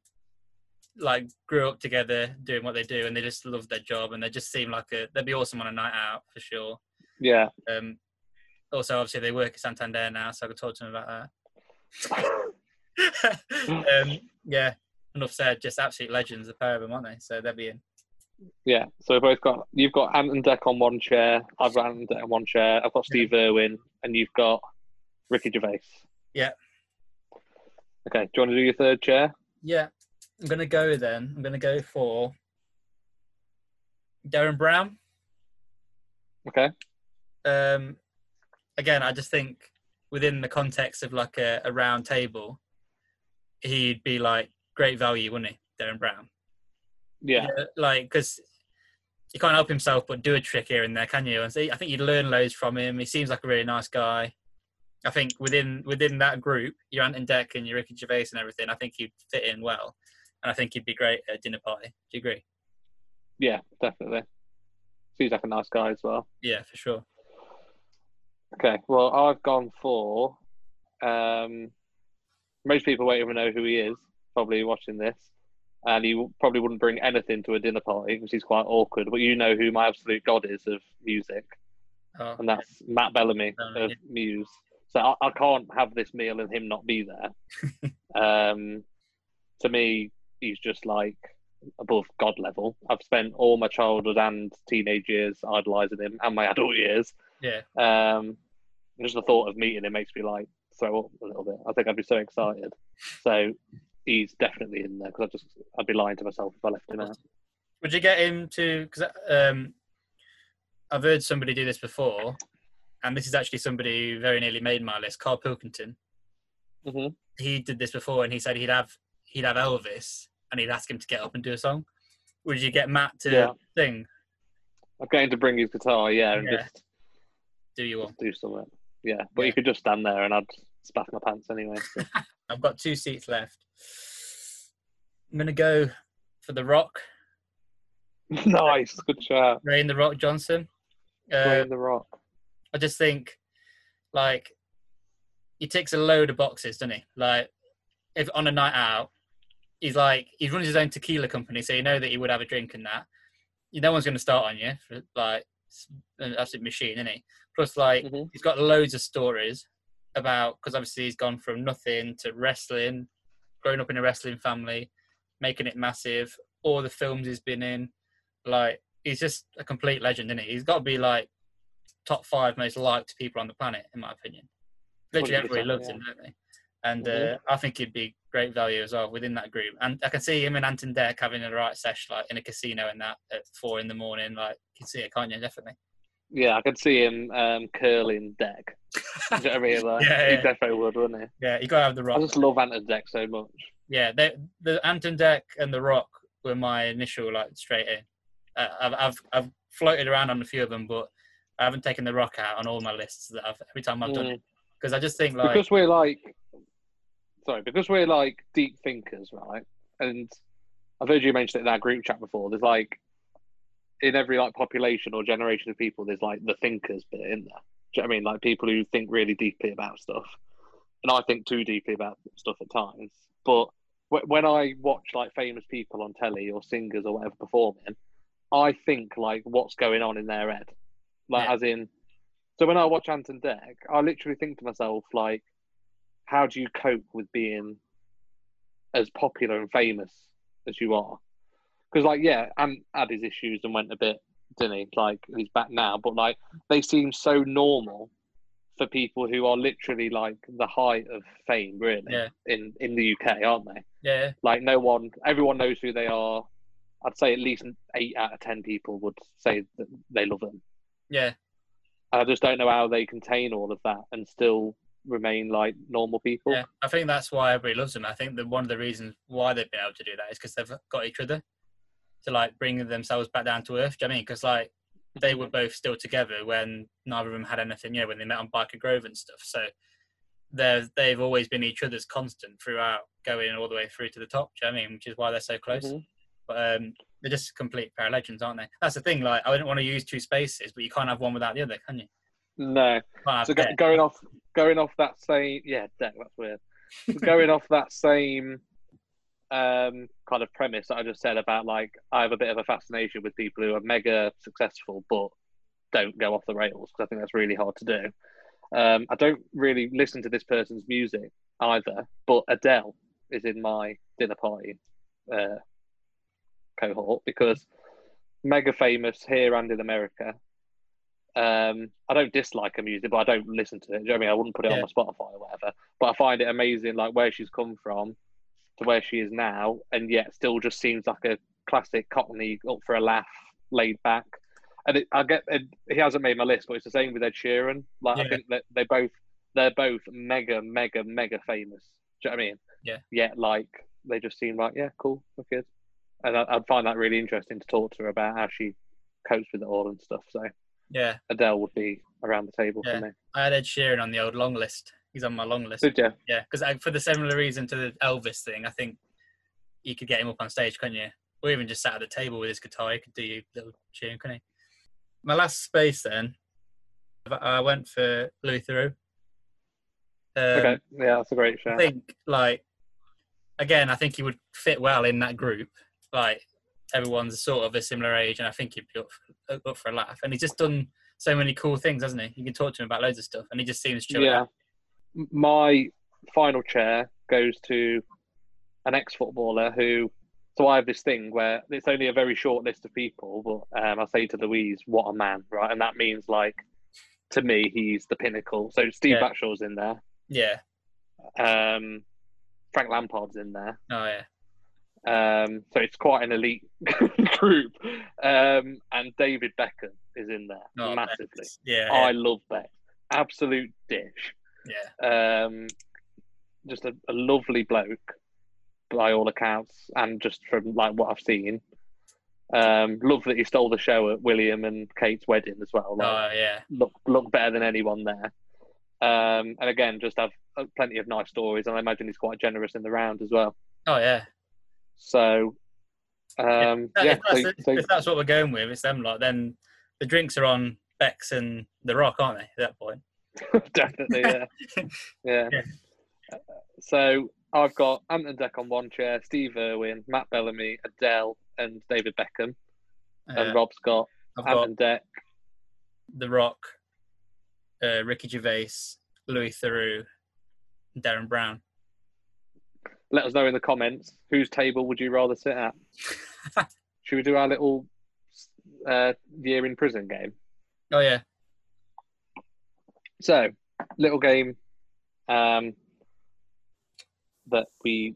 like grew up together doing what they do, and they just love their job, and they just seem like a they'd be awesome on a night out for sure. Yeah. Um, also, obviously, they work at Santander now, so I could talk to them about that. um, yeah, enough said. Just absolute legends, the pair of them, aren't they? So they'll be in. Yeah, so we've both got you've got Ant and Dec on one chair. I've got Ant and Dec on one chair. I've got Steve Irwin, and you've got Ricky Gervais. Yeah. Okay, do you want to do your third chair? Yeah, I'm gonna go then. I'm gonna go for Derren Brown. Okay. um, again, I just think within the context of like a, a round table, he'd be like great value, wouldn't he, Derren Brown? Yeah. Like because he can't help himself but do a trick here and there, can you? And so I think you'd learn loads from him. He seems like a really nice guy. I think within within that group, your Ant and Dec and your Ricky Gervais and everything, I think he'd fit in well, and I think he'd be great at a dinner party. Do you agree? Yeah, definitely. Seems like a nice guy as well. Yeah, for sure. Okay, well, I've gone for um, most people won't even know who he is. Probably watching this, and he probably wouldn't bring anything to a dinner party, which is quite awkward. But you know who my absolute god is of music, Oh, and that's Matt Bellamy Bellamy, of yeah. Muse. So I, I can't have this meal and him not be there. um, to me, he's just like above god level. I've spent all my childhood and teenage years idolizing him, and my adult years. yeah. Um, just the thought of meeting him makes me like throw up a little bit. I think I'd be so excited. So he's definitely in there because I just I'd be lying to myself if I left him out. Would you get him to? Because um, I've heard somebody do this before, and this is actually somebody who very nearly made my list. Carl Pilkington. hmm He did this before, and he said he'd have he'd have Elvis, and he'd ask him to get up and do a song. Would you get Matt to Yeah. sing? I'm going to bring his guitar, yeah, and Yeah. just Do you want? do something. Yeah, but Yeah. you could just stand there and I'd spat my pants anyway. so. I've got two seats left. I'm gonna go for The Rock, nice, good shout. Rain the Rock Johnson. Uh, the Rock. I just think, like, he ticks a load of boxes, doesn't he? Like, if on a night out, he's like, he runs his own tequila company, so you know that he would have a drink and that. No one's going to start on you, for, like, an absolute machine, isn't he? Plus, like, Mhm. he's got loads of stories about, because obviously he's gone from nothing to wrestling, growing up in a wrestling family, making it massive, all the films he's been in. Like, he's just a complete legend, isn't he? He's got to be like top five most liked people on the planet, in my opinion. Literally everybody loves yeah. him, don't they? And Mhm. uh, I think he'd be great value as well within that group. And I can see him and Ant and Dec having a right sesh, like in a casino and that at four in the morning. Like, you can see it, can't you? Definitely. Yeah, I could see him um, curling deck. Do you know I mean? Like, Yeah, He definitely would, wouldn't he? Yeah, you got to have the Rock. I just love Ant and Dec so much. Yeah, they, the Ant and Dec and the Rock were my initial like straight in. Uh, I've, I've I've floated around on a few of them, but I haven't taken the Rock out on all my lists that I've every time I've done Mm. it because I just think like because we're like sorry because we're like deep thinkers right and i've heard you mention it in our group chat before there's like in every like population or generation of people there's like the thinkers bit in there? Do you know what i mean? Like people who think really deeply about stuff. And i think too deeply about stuff at times. But wh- when i watch like famous people on telly or singers or whatever performing i think like what's going on in their head. Like Yeah. as in so when I watch Ant and Dec, I literally think to myself, like, how do you cope with being as popular and famous as you are? Because, like, yeah, Ant had his issues and went a bit, didn't he? Like, he's back now, but like, they seem so normal for people who are literally like the height of fame, really, Yeah. in in the UK, aren't they? yeah, Like, no one, everyone knows who they are. I'd say at least eight out of ten people would say that they love them. yeah, I just don't know how they contain all of that and still remain like normal people. yeah. I think that's why everybody loves them. I think that one of the reasons why they've been able to do that is because they've got each other to like bring themselves back down to earth. Do you know what I mean? Because like they were both still together when neither of them had anything. You know, when they met on Byker Grove and stuff. So they're they've always been each other's constant throughout, going all the way through to the top. Do you know what I mean? Which is why they're so close. Mhm. But um, they're just complete pair of legends, aren't they? That's the thing. Like I didn't want to use two spaces, but you can't have one without the other, can you? No. So go, going off going off that same yeah, deck, that's weird. going off that same um kind of premise that I just said about like I have a bit of a fascination with people who are mega successful but don't go off the rails because I think that's really hard to do. Um, I don't really listen to this person's music either, but Adele is in my dinner party uh, cohort because mega famous here and in America. Um, I don't dislike her music, but I don't listen to it. You know what I mean? I wouldn't put it Yeah. on my Spotify or whatever. But I find it amazing, like where she's come from to where she is now, and yet still just seems like a classic Cockney up for a laugh, laid back. And it, I get it, he hasn't made my list, but it's the same with Ed Sheeran. Like I think that they both they're both mega, mega, mega famous. Do you know what I mean? Yeah. Yet like they just seem like yeah, cool, we're good. And I, I'd find that really interesting to talk to her about how she copes with it all and stuff. So Yeah, Adele would be around the table Yeah. for me. I had Ed Sheeran on the old long list. He's on my long list. Did you? Yeah, because for the similar reason to the Elvis thing, I think you could get him up on stage, couldn't you? Or even just sat at the table with his guitar, he could do your little tune, couldn't he? My last space then, I went for Louis Theroux. Um, Okay, yeah, that's a great show. I think like again, I think he would fit well in that group. Like everyone's sort of a similar age, and I think he'd be up for, up for a laugh. And he's just done so many cool things, hasn't he? You can talk to him about loads of stuff, and he just seems chill. Yeah. My final chair goes to an ex-footballer who. So I have this thing where it's only a very short list of people, but um, I say to Louise, "What a man!" Right, and that means like to me, he's the pinnacle. So Steve Yeah. Batshaw's in there. Yeah. Um, Frank Lampard's in there. Oh yeah. Um, so it's quite an elite group. Um, and David Beckham is in there Oh, massively. Bex. Yeah. I love Beck. Absolute dish. yeah. Um, just a, a lovely bloke by all accounts, and just from like what I've seen. Um, love that he stole the show at William and Kate's wedding as well. Like, Oh yeah. look look better than anyone there. Um, and again, just have uh, plenty of nice stories, and I imagine he's quite generous in the round as well. Oh yeah. So, um, If yeah, that's, so, so if that's what we're going with, it's them lot. Then the drinks are on Bex and The Rock, aren't they? At that point. definitely, yeah, yeah. Yeah. So I've got Ant and Dec on one chair, Steve Irwin, Matt Bellamy, Adele, and David Beckham, and Uh, Rob's got I've got Ant and Dec. The Rock, uh, Ricky Gervais, Louis Theroux, Derren Brown. Let us know in the comments whose table would you rather sit at. Should we do our little uh, year in prison game? Oh yeah. So, little game um, that we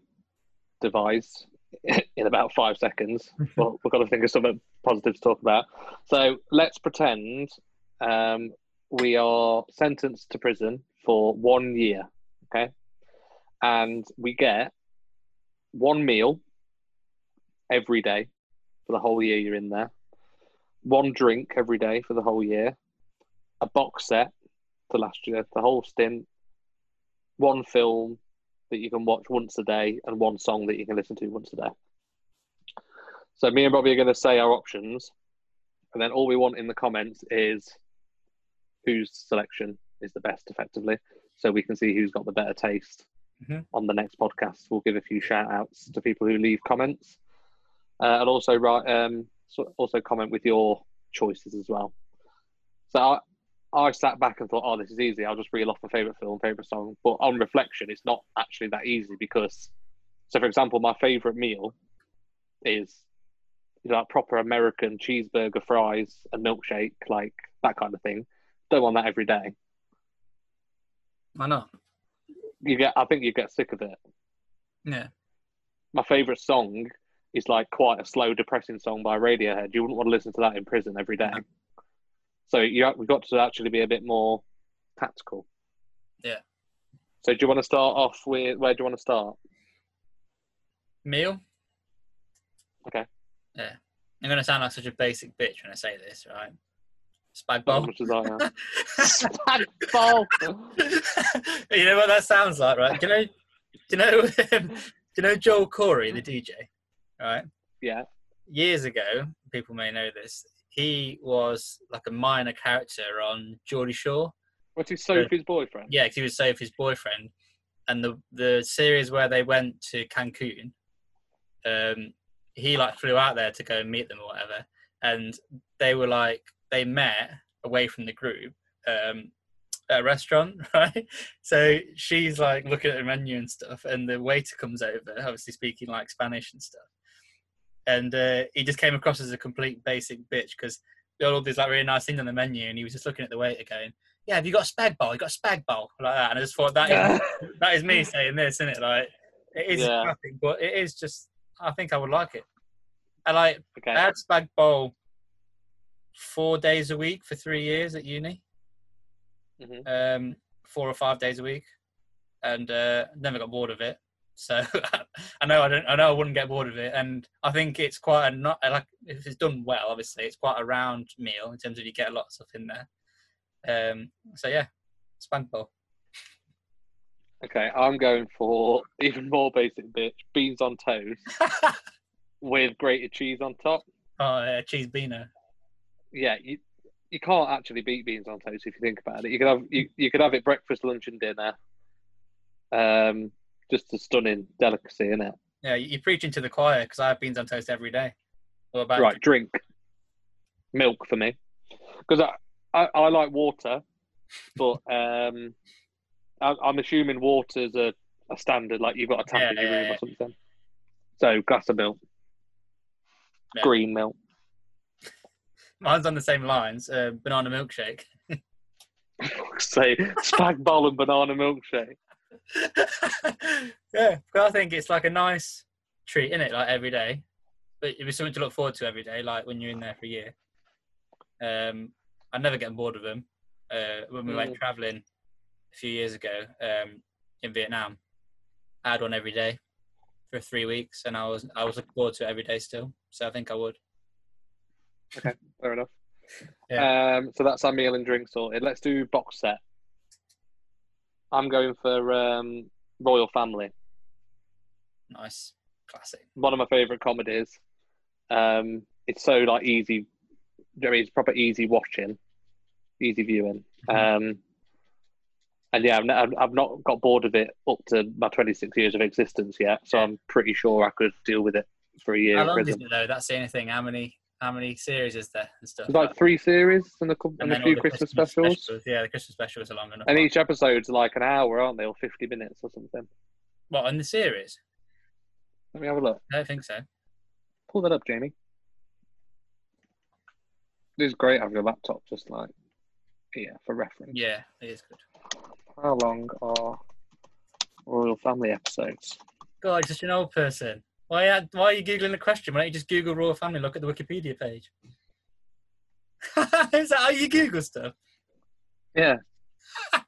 devised in about five seconds. well, we've got to think of something positive to talk about. So, let's pretend um, we are sentenced to prison for one year, okay? And we get one meal every day for the whole year you're in there, one drink every day for the whole year, a box set to last year, the whole stint, one film that you can watch once a day, and one song that you can listen to once a day. So me and Bobby are going to say our options, and then all we want in the comments is whose selection is the best, effectively, so we can see who's got the better taste. Mhm. On the next podcast, we'll give a few shout outs to people who leave comments, uh, and also write, um, so also comment with your choices as well. So I, I sat back and thought, oh, this is easy. I'll just reel off my favourite film, favourite song. But on reflection, it's not actually that easy because, so for example, my favourite meal is you know, like proper American cheeseburger, fries, and milkshake, like that kind of thing. Don't want that every day. Why not? You get, I think you get sick of it. Yeah. My favourite song is like quite a slow, depressing song by Radiohead. You wouldn't want to listen to that in prison every day. No. So you, we've got to actually be a bit more tactical. Yeah. So do you want to start off with where do you want to start? Meal. Okay. Yeah. I'm gonna sound like such a basic bitch when I say this, right? Spag Not as bol. much as I am. Spag bol. you know what that sounds like, right? Do you know? Do you know? do you know Joel Corry, the DJ? Right. Yeah. Years ago, people may know this. He was like a minor character on Geordie Shore. What's he Sophie's boyfriend? Yeah, 'cause he was Sophie's boyfriend, and the the series where they went to Cancun, um, he like flew out there to go and meet them or whatever, and they were like they met away from the group um, at a restaurant, right? So she's like looking at the menu and stuff, and the waiter comes over, obviously speaking like Spanish and stuff, and uh, he just came across as a complete basic bitch because were all these like really nice things on the menu, and he was just looking at the waiter going yeah, have you got a spag bowl? You got a spag bowl like that, and I just thought that is that is me saying this, isn't it? Like it is Yeah. nothing, but it is just. I think I would like it. I like I had spag bowl four days a week for three years at uni, Mhm. um, four or five days a week, and uh, never got bored of it. So I know I don't. I know I wouldn't get bored of it, and I think it's quite a not like if it's done well. Obviously, it's quite a round meal in terms of you get a lot of stuff in there. Um, so yeah, bowl. Okay, I'm going for even more basic bitch. Beans on toast with grated cheese on top. oh, yeah, cheese beaner. Yeah, you you can't actually beat beans on toast if you think about it. You could have you, you could have it breakfast, lunch, and dinner. Um, just a stunning delicacy, isn't it? Yeah, you- you're preaching to the choir because I have beans on toast every day. What about Right, drink milk for me because I, I I like water, but um, I, I'm assuming water's a, a standard. Like you've got a tap Yeah, in your yeah, room yeah. or something. So glass of milk, Yeah. green milk. Mine's on the same lines. Uh, banana milkshake. Say spag bol and banana milkshake. yeah, but I think it's like a nice treat, is it? Like every day, but it was something to look forward to every day. Like when you're in there for a year. Um, I never get bored of them. Uh, when we went Mm. traveling a few years ago um, in Vietnam, I had one every day for three weeks, and I was I was looking forward to it every day still. So I think I would. Okay, fair enough. Yeah. Um, so that's our meal and drink sorted. Let's do box set. I'm going for um, Royle Family. Nice, classic. One of my favourite comedies. Um, it's so like easy. I mean, it's proper easy watching, easy viewing. Um, and yeah, I've, I've I've not got bored of it up to my 26 years of existence yet. So I'm pretty sure I could deal with it for a year How long is it though? That's the only thing. How many how many series is there and stuff? There's like three series and a, couple, and a few the Christmas specials. Yeah, the Christmas specials are long enough. And each episode's like an hour, aren't they, or 50 minutes or something? What on the series? Let me have a look. I don't think so. Pull that up, Jamie. It is great having a laptop just like here for reference. Yeah, it is good. How long are Royle Family episodes? God, just an old person. Why, are- why are you googling the question? Why don't you just Google Royle Family? Look at the Wikipedia page. is that how you Google stuff? Yeah.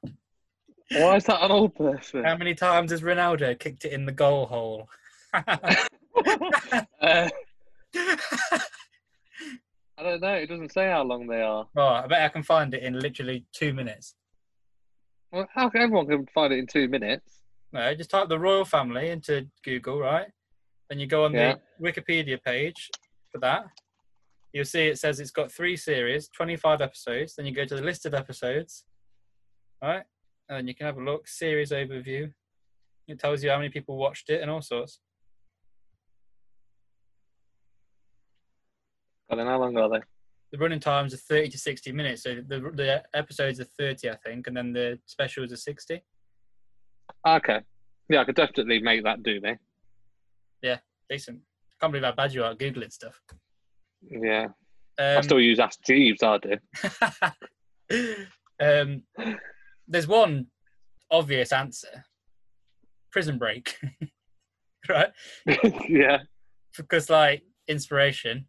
Why is that an old person? How many times has Ronaldo kicked it in the goal hole? Uh, I don't know. It doesn't say how long they are. oh, I bet I can find it in literally two minutes. Well, how can everyone can find it in two minutes? No, just type the Royle Family into Google, right? Then you go on Yeah. the Wikipedia page for that. You'll see it says it's got three series, 25 episodes. Then you go to the list of episodes, right? And you can have a look, series overview. It tells you how many people watched it and all sorts. Know how long are they? The running times are 30 to 60 minutes. So the, the episodes are 30, I think, and then the specials are 60. Okay. Yeah, I could definitely make that do me. Yeah, decent. Can't believe how bad you are at Googling stuff. Yeah. I Um, still use Ask Jeeves, I do. um, there's one obvious answer: Prison Break, right? yeah. Because like inspiration.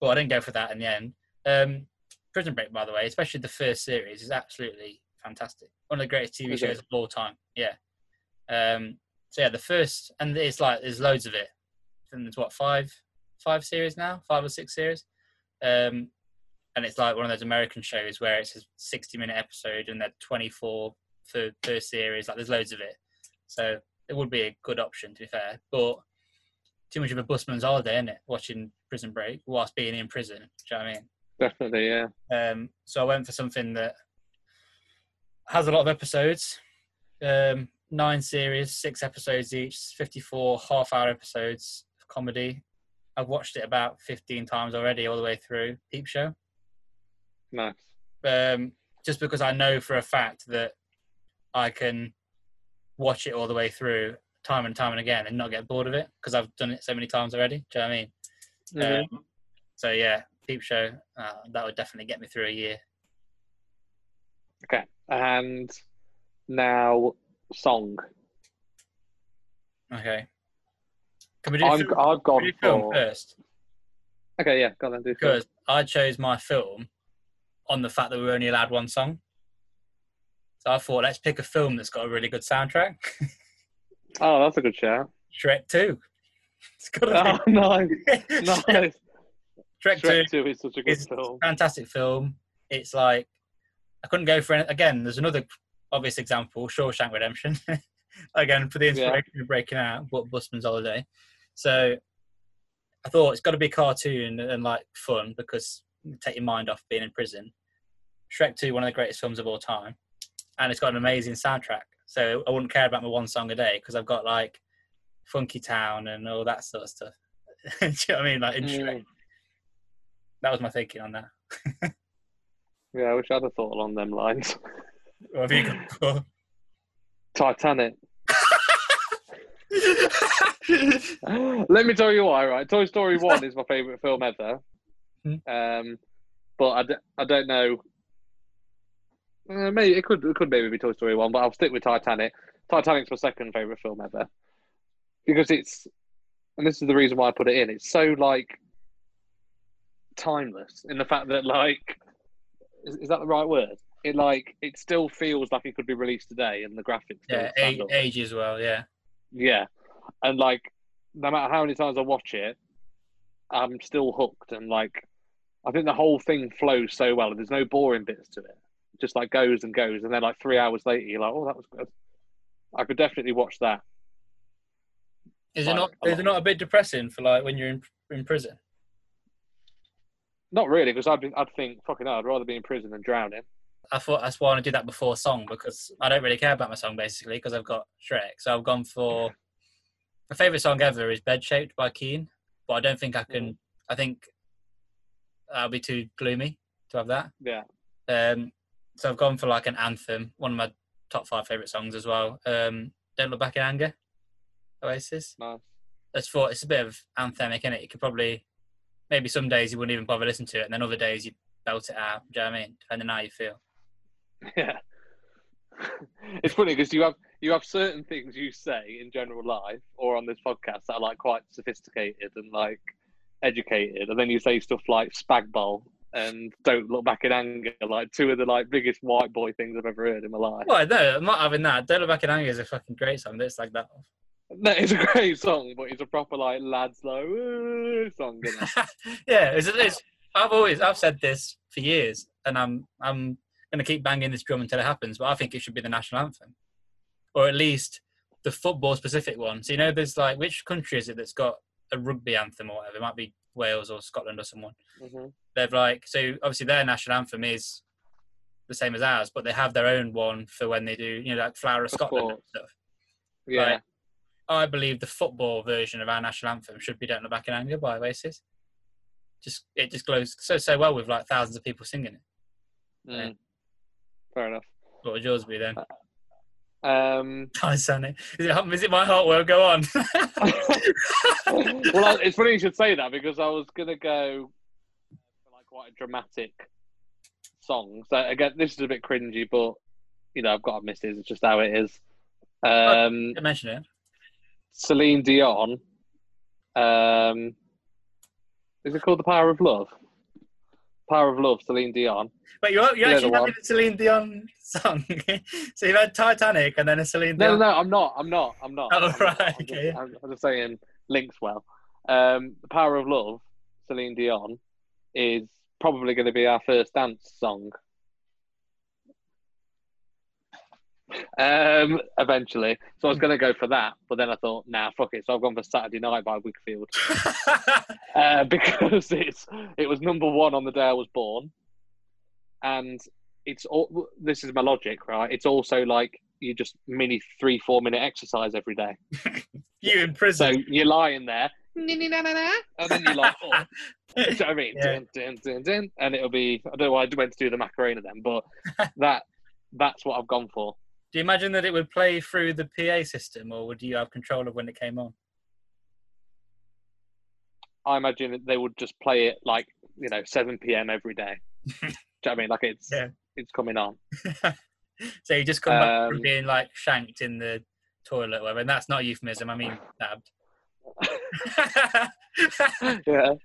Well, I didn't go for that in the end. Um, Prison Break, by the way, especially the first series, is absolutely fantastic. One of the greatest TV Is it? shows of all time. Yeah. Um, so yeah, the first, and it's like there's loads of it. And there's what five, five series now, five or six series. Um, and it's like one of those American shows where it's a 60 minute episode and they're 24 for per series. Like there's loads of it, so it would be a good option to be fair. But too much of a busman's holiday, isn't it? Watching Prison Break whilst being in prison. Do you know what I mean? Definitely, yeah. Um, so I went for something that has a lot of episodes, um, nine series, six episodes each, 54 half hour episodes of comedy. I've watched it about 15 times already, all the way through. Peep Show. Nice. Um, just because I know for a fact that I can watch it all the way through time and time and again and not get bored of it because I've done it so many times already. Do you know what I mean? Mhm. Um, so yeah, Peep Show, uh, that would definitely get me through a year. Okay. And now song. Okay. Can we do, I'm, film, I've gone do film for. first? Okay, yeah, go on then. Do film. Because I chose my film on the fact that we were only allowed one song. So I thought, let's pick a film that's got a really good soundtrack. Oh, that's a good shout. Shrek 2. It's got Oh, a nice. Shrek, nice. Shrek 2 2 is such a good film. fantastic film. It's like I couldn't go for any, again. There's another obvious example, Shawshank Redemption. again for the inspiration of breaking out, but Busman's Holiday. So I thought it's got to be cartoon and like fun because you take your mind off being in prison. Shrek 2, one of the greatest films of all time, and it's got an amazing soundtrack. so I wouldn't care about my one song a day because I've got like Funky Town and all that sort of stuff. Do you know what I mean? Like, intro. Mm. that was my thinking on that. Yeah, I wish I'd have thought along them lines. What have you? Titanic. Let me tell you why, right? Toy Story 1 is my favourite film ever. Hmm. Um, but I, d- I don't know. Uh, maybe it could it could maybe be Toy Story 1, but I'll stick with Titanic. Titanic's my second favourite film ever. Because it's, and this is the reason why I put it in, it's so like timeless in the fact that, like, is, is that the right word? It like it still feels like it could be released today, and the graphics. Yeah, age, age as well. Yeah, Yeah, and like no matter how many times I watch it, I'm still hooked, and like I think the whole thing flows so well, and there's no boring bits to it. It just like goes and goes, and then like three hours later, you're like, oh, that was good. I could definitely watch that. is it Like, not? a Is it not a bit depressing for like when you're in in prison? Not really, because I'd be, I'd think fucking hell, I'd rather be in prison than drowning. I thought that's why I want to do that before song because I don't really care about my song basically because I've got Shrek. So I've gone for my favorite song ever is Bed Shaped by Keane, but I don't think I can. I think that'll be too gloomy to have that. Yeah, Um, so I've gone for like an anthem, one of my top five favorite songs as well. Um, don't look back in anger, Oasis. nice. That's for it's a bit of anthemic in it. You could probably maybe some days you wouldn't even bother listening to it, and then other days you belt it out. Do you know what I mean? Depending on how you feel. Yeah. it's funny because you have you have certain things you say in general life or on this podcast that are like quite sophisticated and like educated, and then you say stuff like spag bowl and don't look back in anger, like two of the like biggest white boy things I've ever heard in my life. Well, no, I'm not having that. Don't look back in anger is a fucking great song. It's like that. That is a great song, but it's a proper like lads like uh, song. Isn't it? yeah, it's, it's, I've always I've said this for years, and I'm I'm going to keep banging this drum until it happens. But I think it should be the national anthem, or at least the football specific one. So you know, there's like which country is it that's got a rugby anthem or whatever? It might be Wales or Scotland or someone. Mhm. They've like so obviously their national anthem is the same as ours, but they have their own one for when they do you know like Flower of Scotland and stuff. Yeah, Right. I believe the football version of our national anthem should be "Don't Look Back in Anger" by Oasis. Just it just glows so so well with like thousands of people singing it. Mm. Fair enough. What would yours be then? Um, Hi, Sonny. Is it is it my heart will go on? well, it's funny you should say that because I was gonna go for like quite a dramatic song. So again, this is a bit cringy, but you know I've got to miss it. It's just how it is. Um, mention it. Celine Dion. Um, is it called The Power of Love? Power of Love, Celine Dion. But you're, you Yeah, actually having a Celine Dion song. so you've had Titanic and then a Celine No, Dion. no, no, I'm not. I'm not. I'm not. Oh, I'm not. right, I'm okay, just. I'm, I'm just saying links well. Um, the Power of Love, Celine Dion, is probably going to be our first dance song. Um, eventually, so I was going to go for that, but then I thought, nah, fuck it. So I've gone for Saturday Night by Whigfield uh, because it's it was number one on the day I was born, and it's all. This is my logic, right? It's also like you just mini three four minute exercise every day. you in So prison. you're lying there, and then you're like, oh, you know what I mean? Yeah. Dun, dun, dun, dun, and it'll be. I don't know why I went to do the Macarena then, but that that's what I've gone for. Do you imagine that it would play through the PA system, or would you have control of when it came on? I imagine that they would just play it like you know 7 p.m. every day. do you know what I mean? Like it's Yeah. it's coming on. so you just come back from Um, being like shanked in the toilet, or whatever. And that's not a euphemism. I mean stabbed. yeah, um,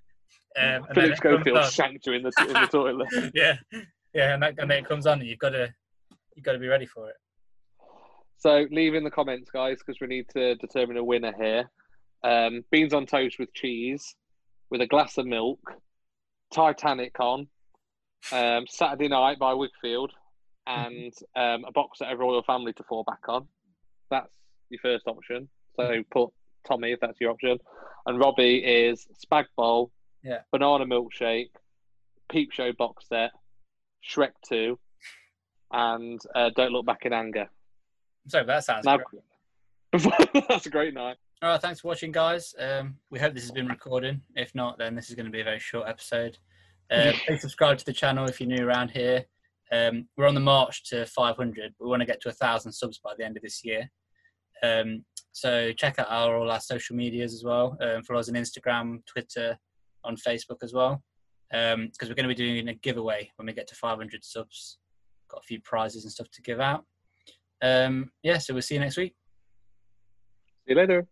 and then Philip it comes Schofield shanked you in the in the toilet. yeah, yeah, and, that, and then it comes on, and you've got to you've got to be ready for it. So leave in the comments, guys, because we need to determine a winner here. Um, beans on toast with cheese, with a glass of milk, Titanic on, um, Saturday Night by Whigfield, and um, a box that every Royle Family to fall back on. That's your first option. So put Tommy if that's your option, and Robbie is Spag Bowl, Yeah. banana milkshake, Peep Show box set, Shrek Two, and uh, Don't Look Back in Anger. So that sounds Now, great. that's a great night. All right, thanks for watching, guys. Um, we hope this has been recording. If not, then this is going to be a very short episode. Uh, please subscribe to the channel if you're new around here. Um, we're on the march to 500. We want to get to a thousand subs by the end of this year. Um, so check out our, all our social medias as well. Um, follow us on Instagram, Twitter, on Facebook as well. Because we're going to be doing a giveaway when we get to 500 subs. Got a few prizes and stuff to give out. Um, yeah, so we'll see you next week. See you later.